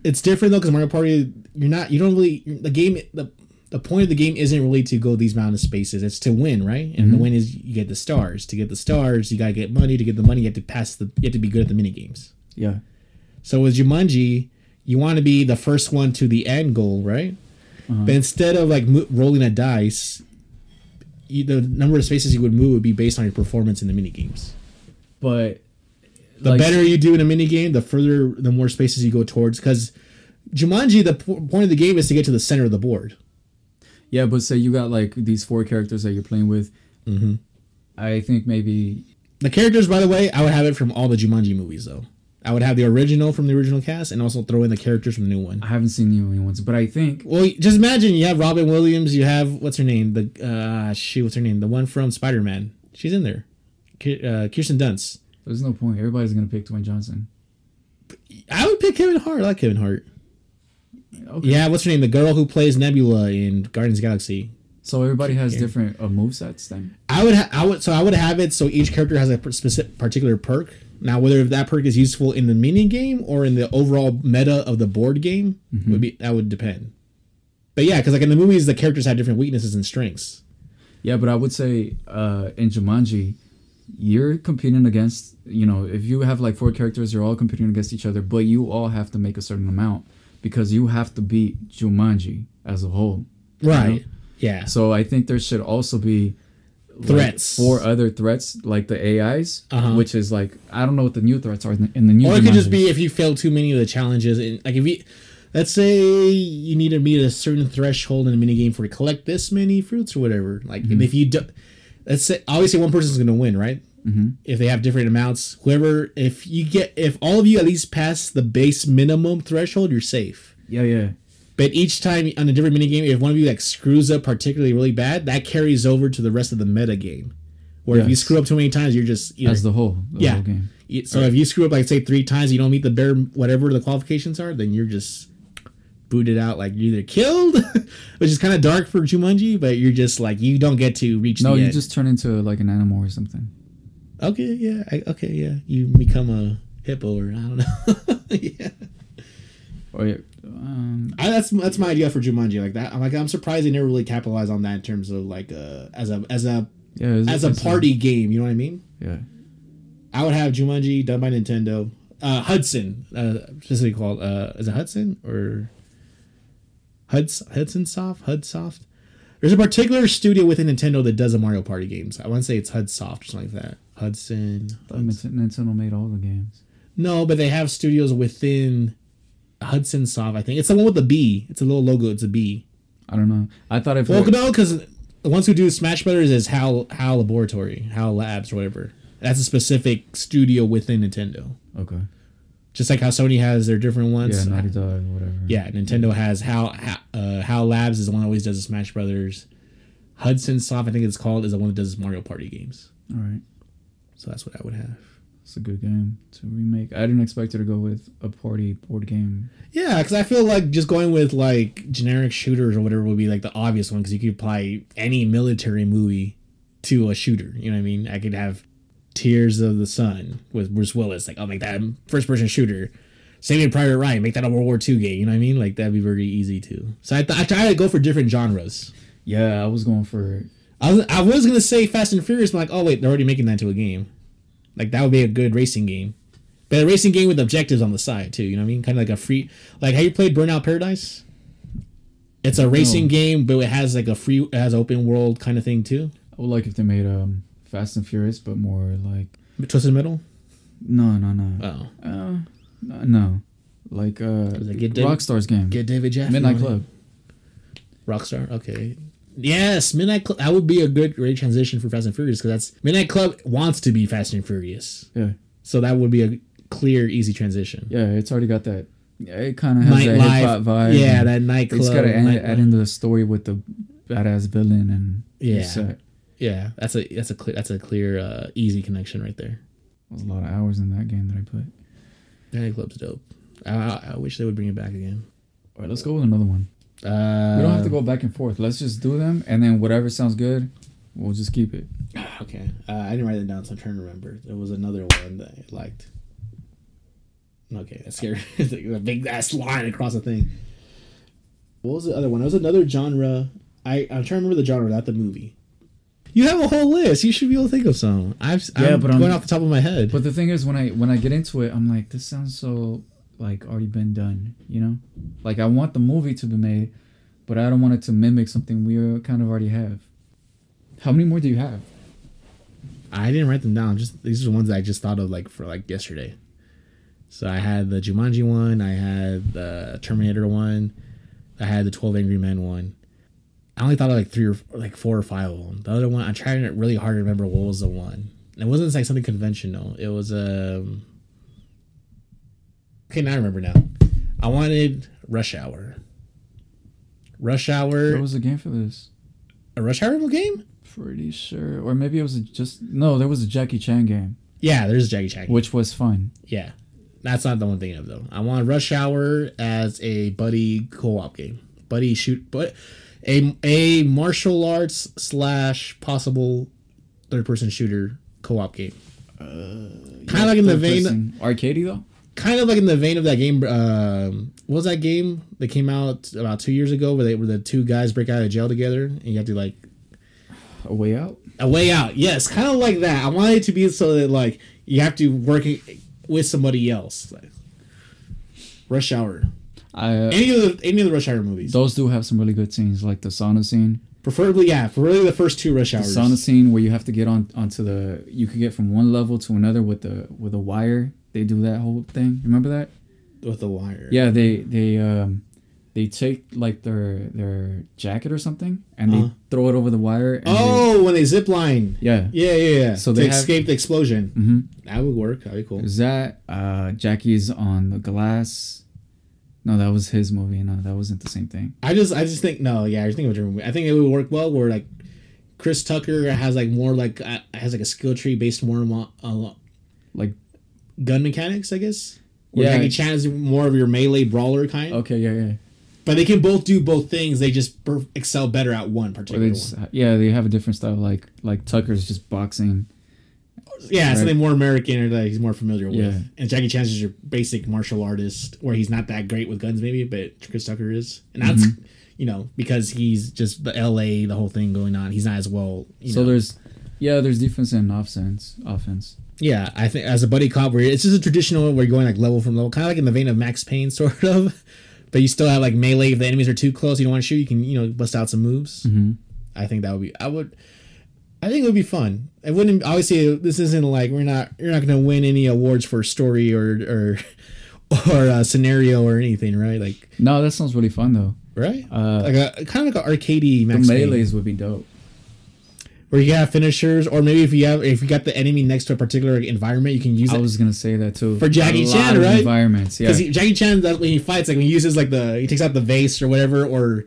it's different though because Mario Party, you're not, you don't really the game. The the point of the game isn't really to go these mountain spaces. It's to win, right? And the win is you get the stars. To get the stars, you gotta get money. To get the money, you have to pass the. You have to be good at the mini games. yeah. So with Jumanji, you want to be the first one to the end goal, right? Uh-huh. But instead of like mo- rolling a dice, you, the number of spaces you would move would be based on your performance in the mini games. But The like, better you do in a mini game, the further, the more spaces you go towards. Because Jumanji, the po- point of the game is to get to the center of the board. Yeah, but say you got like these four characters that you're playing with. Mm-hmm. I think maybe The characters, by the way, I would have it from all the Jumanji movies, though. I would have the original from the original cast, and also throw in the characters from the new one. I haven't seen the new ones, but I think Well, just imagine you have Robin Williams, you have what's her name, the uh, shoot, what's her name, the one from Spider Man. She's in there, uh, Kirsten Dunst. There's no point. Everybody's gonna pick Dwayne Johnson. I would pick Kevin Hart. I like Kevin Hart. Okay. Yeah, what's her name? The girl who plays Nebula in Guardians of the Galaxy. So everybody has different uh, move sets then. I would, ha- I would, so I would have it so each character has a per- specific particular perk. Now, whether that perk is useful in the mini game or in the overall meta of the board game would be that would depend. But yeah, because like in the movies, the characters have different weaknesses and strengths. Yeah, but I would say uh, in Jumanji, you're competing against. You know, if you have like four characters, you're all competing against each other, but you all have to make a certain amount because you have to beat Jumanji as a whole. you know? Yeah. So I think there should also be like, Threats. four other threats like the AIs, Uh-huh. which is like I don't know what the new threats are in the, in the new. Or it could just be if you fail too many of the challenges, and like if you, let's say you need to meet a certain threshold in a mini game for to collect this many fruits or whatever. Like, and if you do, let's say obviously one person's going to win, right? Mm-hmm. If they have different amounts, whoever, if you get, if all of you at least pass the base minimum threshold, you're safe. Yeah, yeah. But each time on a different mini game, if one of you like screws up particularly really bad, that carries over to the rest of the meta game. Where if you screw up too many times, you're just either As the whole, the Yeah. whole So if you screw up like say three times, you don't meet the bare whatever the qualifications are, then you're just booted out. Like you're either killed, which is kind of dark for Jumanji, but you're just like you don't get to reach. No, you end. just turn into like an animal or something. okay, yeah, I, okay, yeah. You become a hippo or I don't know. yeah, Or um, I, that's that's my idea for Jumanji. Like that, I'm like I'm surprised they never really capitalized on that in terms of like uh as a as a yeah, as a party game. You know what I mean? Yeah. I would have Jumanji done by Nintendo. Uh, Hudson, uh, specifically called. Uh, is it Hudson or Huds Hudson Soft? Hudsoft. There's a particular studio within Nintendo that does the Mario Party games. I want to say it's Hudsoft or something like that. Hudson. Thought Nintendo made all the games. No, but they have studios within Hudson Soft. I think it's the one with the B. It's a little logo. It's a B. I don't know. I thought if Well, no, because the ones who do Smash Brothers is HAL HAL Laboratory, HAL Labs, or whatever. That's a specific studio within Nintendo. okay, Just like how Sony has their different ones. yeah, Naughty Dog, whatever. Yeah, Nintendo has how how uh, HAL Labs is the one that always does the Smash Brothers. Hudson Soft, I think it's called, is the one that does Mario Party games. All right, So that's what I would have. it's a good game to remake. I didn't expect it to go with a party board game. Yeah, because I feel like just going with like generic shooters or whatever would be like the obvious one because you could apply any military movie to a shooter. You know what I mean? I could have Tears of the Sun with Bruce Willis. Like I'll make that first person shooter. Saving Private Ryan, make that a World War II game. You know what I mean? Like that'd be very easy too. So I, th- I try to go for different genres. Yeah, I was going for I was, I was gonna say Fast and Furious, but like, oh wait, they're already making that into a game. Like that would be a good racing game. But a racing game with objectives on the side too. You know what I mean? Kind of like a free. Like have you played Burnout Paradise? It's a racing No. game, but it has like a free, it has open world kind of thing too. I would like if they made um Fast and Furious, but more like Twisted Metal. no, no, no, Oh, uh, no, no. like uh, Was it Get David- Rockstar's game, get David Jaffe. Midnight on it. Club. Rockstar. Okay. Yes, Midnight Club. That would be a good great transition for Fast and Furious because that's Midnight Club wants to be Fast and Furious, Yeah, so that would be a clear, easy transition. yeah, it's already got that. Yeah, it kind of has that hip hop vibe. Yeah, that They nightclub. just gotta add, nightlife. add in the story with the badass villain and Yeah. Yeah, that's a that's a clear that's a clear uh, easy connection right there. There was a lot of hours in that game that I played. Midnight Club's dope. I, I, I wish they would bring it back again. All right, let's go with another one. Uh, We don't have to go back and forth. Let's just do them, and then whatever sounds good, we'll just keep it. Okay, uh, I didn't write it down, so I'm trying to remember. There was another one that I liked. Okay, that's scary. It's like a big ass line across the thing. What was the other one? It was another genre. I I'm trying to remember the genre, not the movie. You have a whole list. You should be able to think of some. I've Yeah, I'm but I'm- going off the top of my head. But the thing is, when I when I get into it, I'm like, this sounds so like already been done. You know, like I want the movie to be made, but I don't want it to mimic something we kind of already have. How many more do you have? I didn't write them down. Just these are the ones that I just thought of like for like yesterday. So I had the Jumanji one. I had the Terminator one. I had the Twelve Angry Men one. I only thought of like three or like four or five of them. The other one, I'm trying really hard to remember what was the one. It wasn't like something conventional. It was um. Okay, now I remember now. I wanted Rush Hour. Rush Hour, There was a game for this. a Rush Hour game. Pretty sure, or maybe it was a just no. There was a Jackie Chan game, Yeah, there's a Jackie Chan. game. which was fun. Yeah. That's not the one thing of though. I want Rush Hour as a buddy co-op game. Buddy shoot but a a martial arts slash possible third person shooter co-op game. kind of like in the vein Third-person- though. kind of like in the vein of that game um what was that game that came out about 2 years ago where they where the two guys break out of jail together and you have to like A way out. a way out. Yes, kind of like that. I want it to be so that like you have to work with somebody else. Like, Rush Hour. I uh, Any of the any of the Rush Hour movies. those do have some really good scenes, like the sauna scene. Preferably, yeah, for really the first two Rush hours. The sauna scene where you have to get on onto the you could get from one level to another with the with a wire. They do that whole thing. Remember that? with the wire. Yeah, they they um they take like their their jacket or something and they Uh-huh. throw it over the wire. And Oh, when they zip line. yeah. Yeah, yeah, yeah. So they have- escape the explosion. Mm-hmm. That would work. That'd be cool. Is that uh Jackie's on the glass? No, that was his movie. No, that wasn't the same thing. I just, I just think no. Yeah, I just think of a different movie. I think it would work well where like Chris Tucker has like more like uh, has like a skill tree based more on uh, Like gun mechanics, I guess. Where Yeah. Jackie Chan is more of your melee brawler kind. okay, yeah, yeah. But they can both do both things. They just per- excel better at one particular they just, one. yeah, they have a different style. Like like Tucker's just boxing. Yeah, right. something more American or that he's more familiar with. Yeah. And Jackie Chan's is your basic martial artist, where he's not that great with guns, maybe, but Chris Tucker is, and that's Mm-hmm. you know because he's just the L.A. the whole thing going on. He's not as well. You so know. there's yeah, there's defense and offense. Offense. yeah, I think as a buddy cop, where it's just a traditional where you're going like level from level, kind of like in the vein of Max Payne, sort of. But you still have like melee. If the enemies are too close, you don't want to shoot. You can you know bust out some moves. Mm-hmm. I think that would be. I would. I think it would be fun. It wouldn't. Obviously, this isn't like we're not. You're not going to win any awards for story or or or uh, scenario or anything, right? Like No, that sounds really fun though. right. Uh, like a kind of like an arcadey the Max Payne, melees would be dope. where you have finishers, or maybe if you have if you got the enemy next to a particular environment, you can use I it. was gonna say that too. For Jackie Chan, right? Environments, yeah. Because Jackie Chan, that when he fights, like when he uses like the he takes out the vase or whatever, or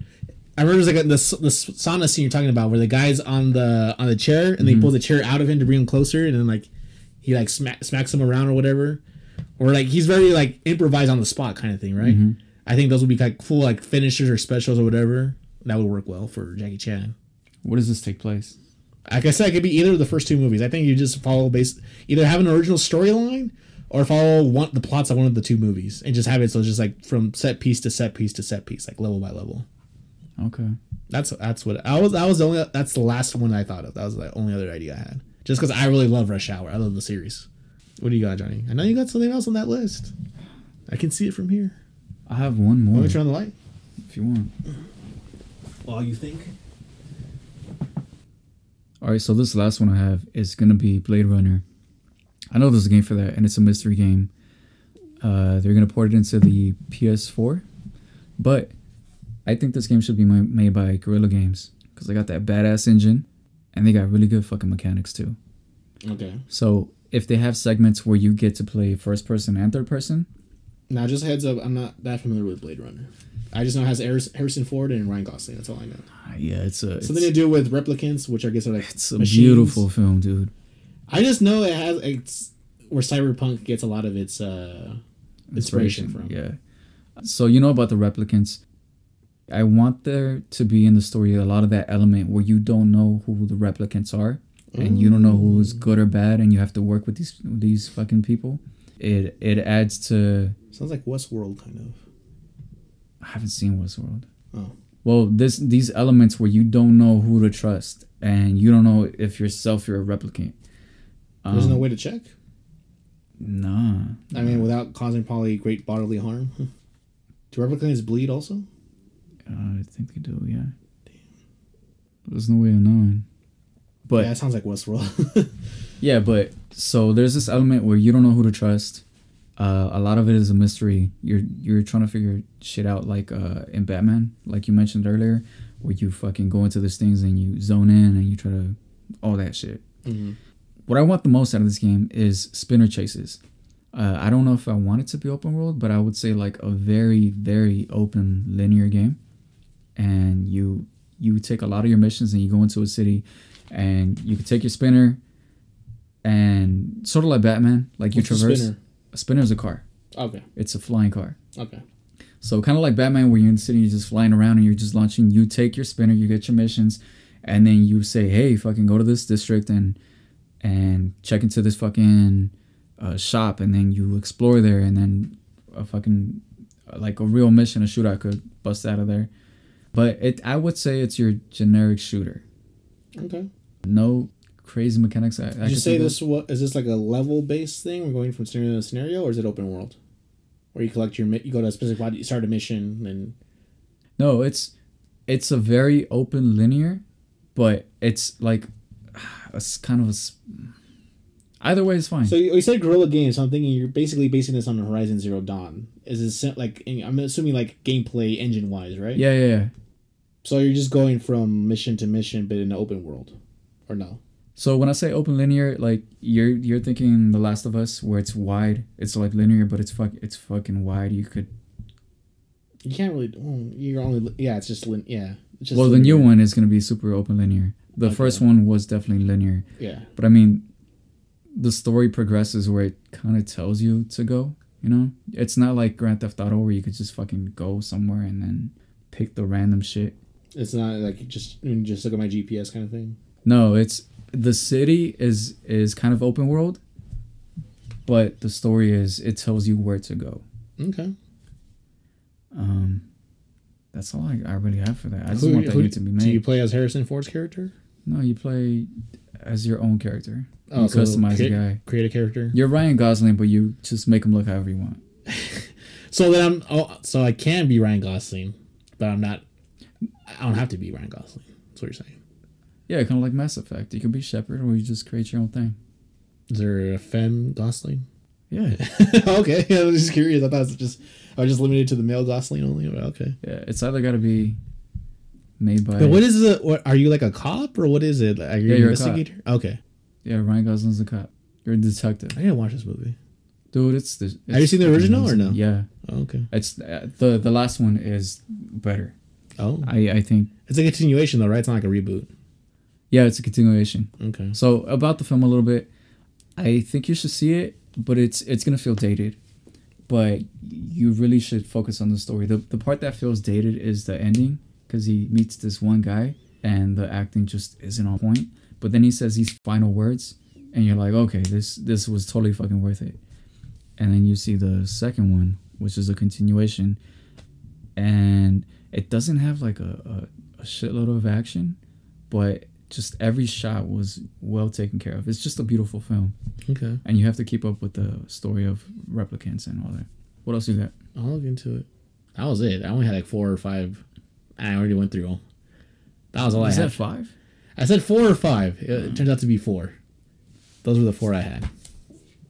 I remember there's like a, the the sauna scene you're talking about where the guy's on the on the chair and they mm-hmm. pull the chair out of him to bring him closer, and then like he like smack, smacks him around or whatever, or like he's very like improvised on the spot kind of thing, right? Mm-hmm. I think those would be like cool like finishers or specials or whatever. That would work well for Jackie Chan. Where does this take place? Like I said, it could be either of the first two movies. I think you just follow base either have an original storyline or follow one the plots of one of the two movies and just have it so it's just like from set piece to set piece to set piece, like level by level. Okay. That's that's what I was. That was the only. That's the last one I thought of. That was the only other idea I had. Just because I really love Rush Hour. I love the series. What do you got, Johnny? I know you got something else on that list. I can see it from here. I have one more Want me to turn on the light? if you want. While you think. All right, so this last one I have is gonna be Blade Runner. I know there's a game for that, and it's a mystery game. Uh, they're gonna port it into the PS4, but I think this game should be made by Guerrilla Games because they got that badass engine, and they got really good fucking mechanics too. Okay. So if they have segments where you get to play first person and third person, Now, just heads up, I'm not that familiar with Blade Runner. I just know it has Harrison Ford and Ryan Gosling. That's all I know. ah, yeah, it's a it's, Something to do with replicants, which I guess are like it's a machines. beautiful film, dude. I just know it has it's where cyberpunk gets a lot of its uh inspiration from. Yeah. So you know about the replicants. I want there to be in the story a lot of that element where you don't know who the replicants are and you don't know who's good or bad and you have to work with these these fucking people. It it adds to Sounds like Westworld kind of. I haven't seen Westworld. Oh. Well, this these elements where you don't know who to trust and you don't know if yourself you're a replicant. There's Um, no way to check. Nah. I mean, without causing probably great bodily harm. Do replicants bleed also? I think they do, yeah. There's no way of knowing. But yeah, it sounds like Westworld. Yeah, but so there's this element where you don't know who to trust. Uh, a lot of it is a mystery. You're you're trying to figure shit out, like uh, in Batman, like you mentioned earlier, where you fucking go into these things and you zone in and you try to all that shit. mm-hmm. What I want the most out of this game is spinner chases. Uh, I don't know if I want it to be open world, but I would say like a very very open linear game, and you you take a lot of your missions and you go into a city, and you can take your spinner, and sort of like Batman, like you What's a traverse. spinner? A spinner is a car. Okay. It's a flying car. Okay. So kind of like Batman, where you're in the city, you're just flying around and you're just launching. You take your spinner, you get your missions, and then you say, "Hey, fucking go to this district and and check into this fucking uh, shop," and then you explore there, and then a fucking like a real mission, a shootout could bust out of there. But it, I would say it's your generic shooter. Okay. No crazy mechanics. I, I you say think of. this? What is this like a level based thing? We're going from scenario to scenario, or is it open world? Where you collect your mi- you go to a specific body, you start a mission, and No, it's it's a very open linear, but it's like it's kind of a. s- Either way is fine. so you, you said Guerrilla Games. So I'm thinking you're basically basing this on Horizon Zero Dawn. Is it like I'm assuming like gameplay engine wise, right? yeah, yeah, yeah. So you're just going from mission to mission, but in the open world, or no? So when I say open linear, like you're you're thinking The Last of Us, where it's wide. It's like linear, but it's fuck it's fucking wide. You could. You can't really. You're only yeah. It's just lin- yeah. It's just well, the new one is gonna be super open linear. The Okay. first one was definitely linear, Yeah. but I mean, the story progresses where it kind of tells you to go. You know, it's not like Grand Theft Auto where you could just fucking go somewhere and then pick the random shit. It's not like just I mean, just look at my GPS kind of thing. No, it's the city is is kind of open world, but the story is it tells you where to go. Okay. Um, that's all I, I really have for that. I just Who- want that who- game to be made. Do you play as Harrison Ford's character? no, you play as your own character. Oh, you so customize the guy. Create a character. You're Ryan Gosling, but you just make him look however you want. So then I'm oh, so I can be Ryan Gosling, but I'm not. I don't have to be Ryan Gosling. That's what you're saying. Yeah, kind of like Mass Effect. You can be Shepard, or you just create your own thing. Is there a femme Gosling? Yeah, okay, I was just curious. I thought it was just I was just limited to the male Gosling only. Okay. yeah. It's either got to be made by. But what is it? What are you like a cop or what is it? Are you Yeah, an you're a cop. investigator? Okay, Yeah, Ryan Gosling's a cop. You're a detective, I didn't watch this movie. dude. It's the. Have you seen the original or amazing. no? Yeah, Oh, okay. it's uh, the the last one is better. Oh, I I think. it's a continuation though, right? It's not like a reboot. Yeah, it's a continuation. Okay. So about the film a little bit, I think you should see it, but it's it's gonna feel dated. But you really should focus on the story. The the part that feels dated is the ending because he meets this one guy and the acting just isn't on point. But then he says these final words, and you're like, okay, this this was totally fucking worth it. And then you see the second one, which is a continuation, and it doesn't have like a, a, a shitload of action, but just every shot was well taken care of. It's just a beautiful film, Okay, and you have to keep up with the story of replicants and all that. What else you got? I'll look into it. That was it. I only had like four or five. I already went through them. That was all I had. Is I that had. five? I said four or five. It, it turns out to be four. Those were the four I had.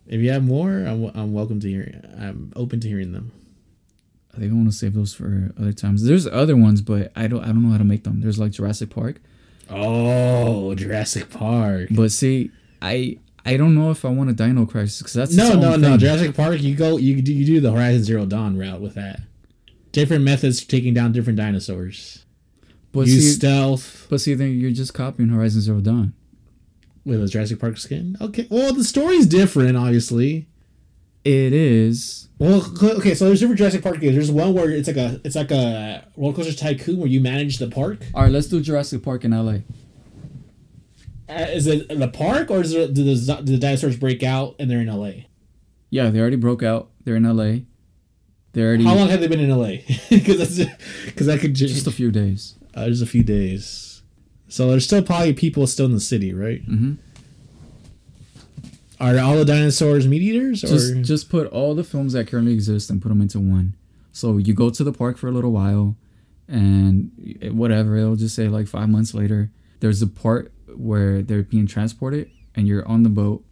If you have more, I'm, I'm welcome to hear. I'm open to hearing them. I think I want to save those for other times. There's other ones, but I don't. I don't know how to make them. There's like Jurassic Park, Oh, Jurassic Park. but see, I I don't know if I want a Dino Crisis because that's No, no, own no. Jurassic Park. You go. You do. You do the Horizon Zero Dawn route with that. Different methods for taking down different dinosaurs. But Use see, stealth but see, then you're just copying Horizon Zero Dawn. with a Jurassic Park skin. Okay. Well, the story's different, obviously. It is. Well, okay. So there's different Jurassic Park games. There's one where it's like a it's like a roller coaster tycoon where you manage the park. All right, let's do Jurassic Park in LA. Uh, is it the park or is it do the do the dinosaurs break out and they're in LA? Yeah, they already broke out. They're in LA. They're already How long have they been in LA? Because that's because that could just, just a few days. uh, just a few days. So there's still probably people still in the city, right? hmm Are all the dinosaurs meat eaters or Just just put all the films that currently exist and put them into one. So you go to the park for a little while, and whatever it'll just say like five months later. There's a part where they're being transported, and you're on the boat,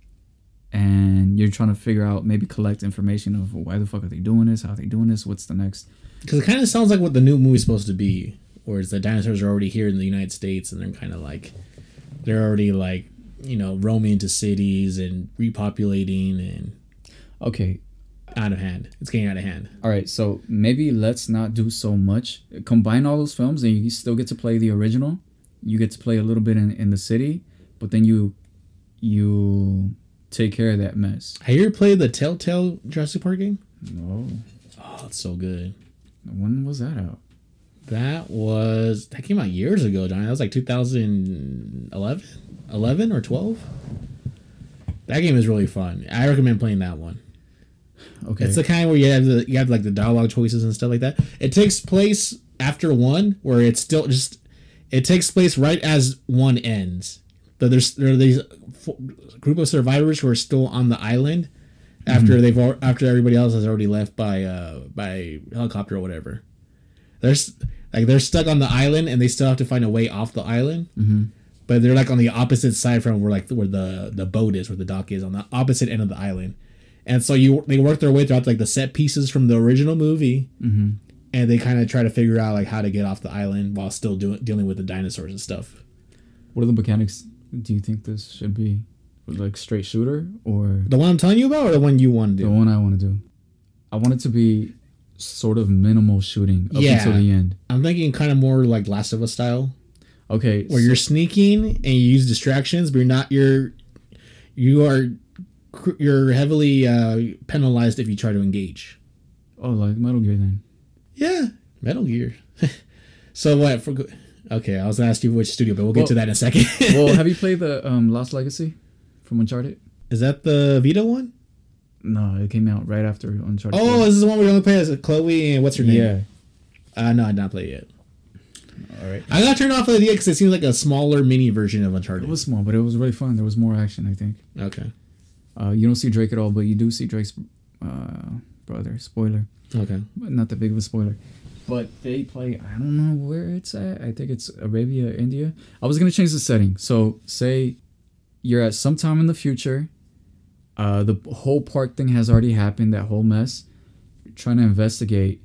and you're trying to figure out maybe collect information of why the fuck are they doing this, how are they doing this, what's the next. because it kind of sounds like what the new movie's supposed to be, whereas the dinosaurs are already here in the United States and they're kind of like they're already like you know roaming into cities and repopulating and Okay, out of hand. It's getting out of hand. All right, so maybe let's not do so much. Combine all those films, and you still get to play the original. You get to play a little bit in, in the city, but then you you take care of that mess. Have you ever played the Telltale Jurassic Park game? No, Oh, it's so good. when was that out? That was that came out years ago, Johnny. That was like 2011, 11 or 12. That game is really fun. I recommend playing that one. Okay, It's the kind where you have the you have like the dialogue choices and stuff like that. It takes place after one, where it's still just it takes place right as one ends. But there's there are these group of survivors who are still on the island after they've al- after everybody else has already left by uh by helicopter or whatever. There's like they're stuck on the island and they still have to find a way off the island. Mhm. But they're like on the opposite side from where like where the the boat is, where the dock is, on the opposite end of the island. And so you they work their way throughout like the set pieces from the original movie, hmm and they kind of try to figure out like how to get off the island while still doing dealing with the dinosaurs and stuff. what are the mechanics? Do you think this should be like straight shooter or The one I'm telling you about, or the one you want to do? the one I want to do? I want it to be sort of minimal shooting up Yeah. until the end. I'm thinking kind of more like Last of Us style, Okay, where you're sneaking and you use distractions, but you're not you're you are you're heavily uh, penalized if you try to engage. oh like Metal Gear then. Yeah, Metal Gear. so what? For, okay, I was gonna ask you which studio, but we'll get Well- to that in a second. well, have you played the um, Lost Legacy from Uncharted? Is that the Vita one? No, it came out right after Uncharted. Oh, 4. this is the one you only play as Chloe and what's her name? yeah. Uh, no, I did not play it yet. All right. I got turned off of the idea because it seems like a smaller mini version of Uncharted. It was small, but it was really fun. There was more action, I think. okay. Uh, you don't see Drake at all, but you do see Drake's uh, brother. Spoiler, Okay. but not that big of a spoiler. But they play. I don't know where it's at. I think it's Arabia, India. I was gonna change the setting. So say you're at some time in the future. Uh, the whole park thing has already happened. That whole mess. You're trying to investigate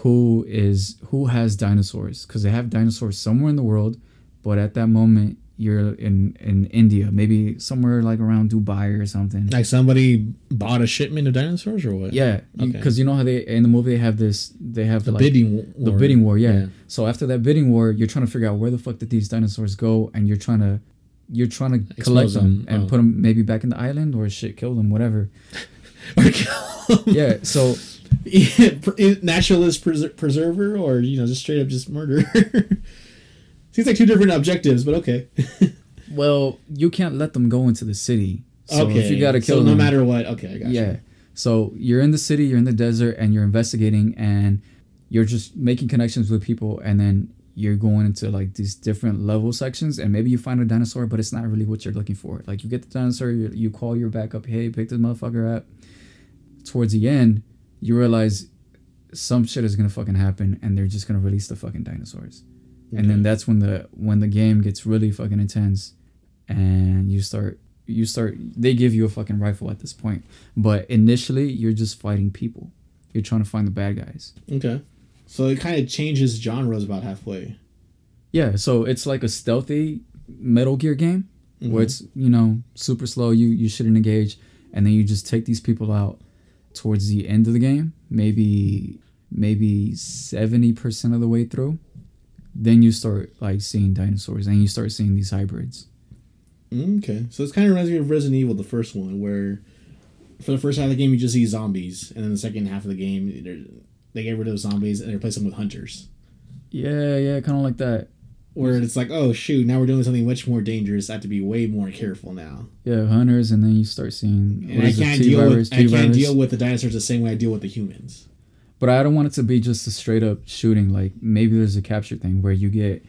who is who has dinosaurs because they have dinosaurs somewhere in the world, but at that moment you're in in India, maybe somewhere like around Dubai or something. Like somebody bought a shipment of dinosaurs or what? Yeah, Okay. because you know how they in the movie they have this they have The like, bidding war. the bidding war, yeah. Yeah. So after that bidding war, you're trying to figure out where the fuck did these dinosaurs go, and you're trying to you're trying to collect them, them, and oh. put them maybe back in the island or shit, kill them, whatever. Or kill. Yeah. So naturalist preser- preserver or you know just straight up just murder. Seems like two different objectives, but okay. well, you can't let them go into the city. So okay. if you gotta kill so them, no matter what. Okay, I got yeah. you. So you're in the city, you're in the desert, and you're investigating, and you're just making connections with people, and then you're going into like these different level sections, and maybe you find a dinosaur, but it's not really what you're looking for. Like you get the dinosaur, you, you call your backup, hey, pick this motherfucker up. Towards the end, you realize some shit is gonna fucking happen, and they're just gonna release the fucking dinosaurs, and then that's when the when the game gets really fucking intense, and you start you start they give you a fucking rifle at this point, but initially you're just fighting people. You're trying to find the bad guys. Okay. So it kind of changes genres about halfway. Yeah, so it's like a stealthy Metal Gear game Mm-hmm. where it's you know super slow. You you shouldn't engage, and then you just take these people out towards the end of the game. Maybe maybe seventy percent of the way through, then you start like seeing dinosaurs, and you start seeing these hybrids. Okay, so it's kind of reminds me of Resident Evil, the first one, where for the first half of the game you just see zombies, and then the second half of the game they're- get rid of the zombies and they replace them with hunters. Yeah, yeah, kind of like that. Where it's like, oh shoot, now we're doing something much more dangerous. I have to be way more careful now, Yeah, hunters, and then you start seeing. I can't deal virus, with I can't deal with the dinosaurs the same way I deal with the humans. But I don't want it to be just a straight up shooting. Like maybe there's a capture thing where you get,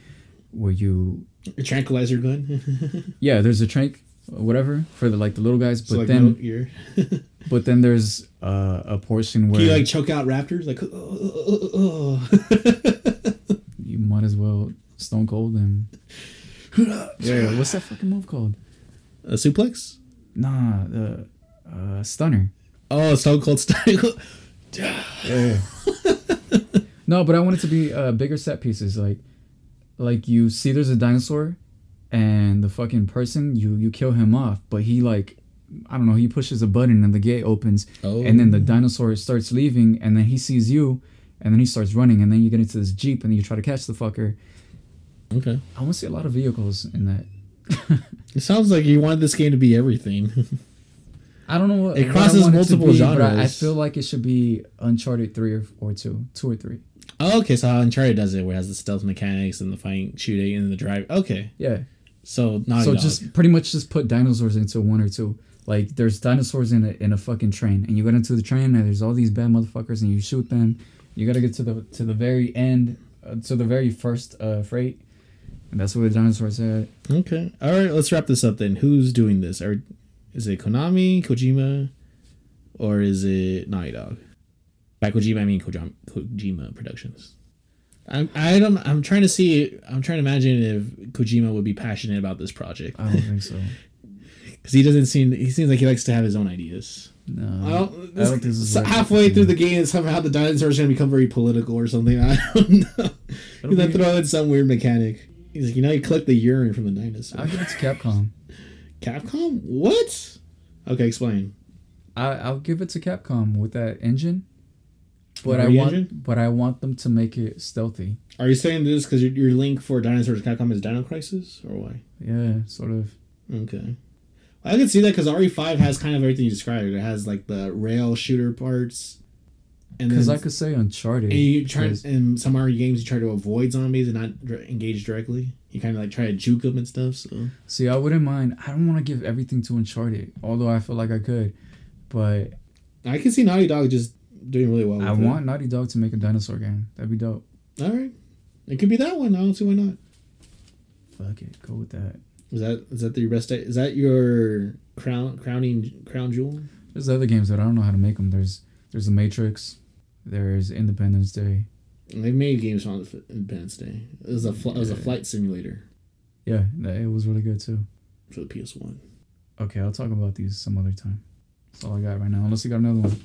where you A tranquilizer gun, yeah, there's a trank, whatever for the like the little guys. But so like then but then there's uh, a portion where Can you like choke out raptors? Like, oh, you might as well stone cold them. yeah, what's that fucking move called? a suplex? Nah, the uh, stunner. Oh, Stone Cold Style. Yeah. no, but I want it to be uh, bigger set pieces. Like, like you see, there's a dinosaur, and the fucking person you you kill him off, but he like, I don't know, he pushes a button and the gate opens, Oh. and then the dinosaur starts leaving, and then he sees you, and then he starts running, and then you get into this jeep, and then you try to catch the fucker. Okay. I want to see a lot of vehicles in that. It sounds like you wanted this game to be everything. I don't know what It what crosses to multiple be, but I, feel like it should be Uncharted three or, or two, two or three. oh, okay, so how Uncharted does it, where it has the stealth mechanics and the fighting, shooting, and the drive. Okay, Yeah. so not so just pretty much just put dinosaurs into one or two. Like there's dinosaurs in a in a fucking train, and you get into the train, and there's all these bad motherfuckers, and you shoot them. You gotta get to the to the very end, uh, to the very first uh, freight, and that's where the dinosaurs at. okay. All right, let's wrap this up then. Who's doing this? Are is it Konami, Kojima, or is it Naughty Dog? By Kojima, I mean Kojima, Kojima Productions. I'm I don't I'm trying to see I'm trying to imagine if Kojima would be passionate about this project I don't think so. because he doesn't seem he seems like he likes to have his own ideas. No, I don't, I don't think this is so halfway through the game, somehow the dinosaurs are gonna become very political or something. I don't know. It'll He's gonna throw in some weird mechanic. He's like, you know, you collect the urine from the dinosaur. I'll give it to Capcom. Capcom? What? Okay, explain. I I'll give it to Capcom with that engine. But I want, Engine? but I want them to make it stealthy. Are you saying this because your, your link for dinosaurs Capcom is Dino Crisis, or why? Yeah, sort of. Okay. I can see that because RE5 has kind of everything you described. It has like the rail shooter parts, and Because I could say Uncharted. and you try in some RE games you try to avoid zombies and not dr- engage directly. You kind of like try to juke them and stuff. So See, I wouldn't mind. I don't want to give everything to Uncharted, although I feel like I could. But I can see Naughty Dog just doing really well. I it. want Naughty Dog to make a dinosaur game. That'd be dope. All right, it could be that one. I don't see why not. Fuck it, go with that. Is that is that your best? Is that your crown crowning crown jewel? There's other games that I don't know how to make them. There's there's The Matrix. There's Independence Day. They've made games on Independence Day. It was a fl- it was a flight simulator Yeah, it was really good too. for the PS One. Okay, I'll talk about these some other time. That's all I got right now. Unless you got another one.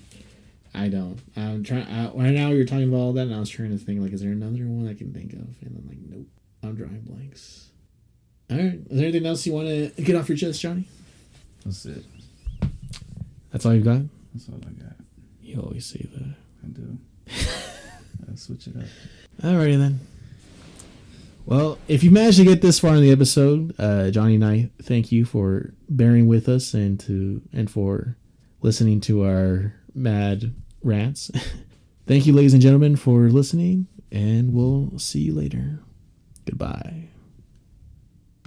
I don't. I'm trying. I, right now, you're talking about all that, and I was trying to think like, is there another one I can think of? And I'm like, nope. I'm drawing blanks. All right. Is there anything else you want to get off your chest, Johnny? That's it. That's all you got. That's all I got. You always say that. I do. I'll switch it up. Alrighty then. Well, if you managed to get this far in the episode, uh, Johnny and I thank you for bearing with us and to and for listening to our mad rants. thank you, ladies and gentlemen, for listening, and we'll see you later. Goodbye.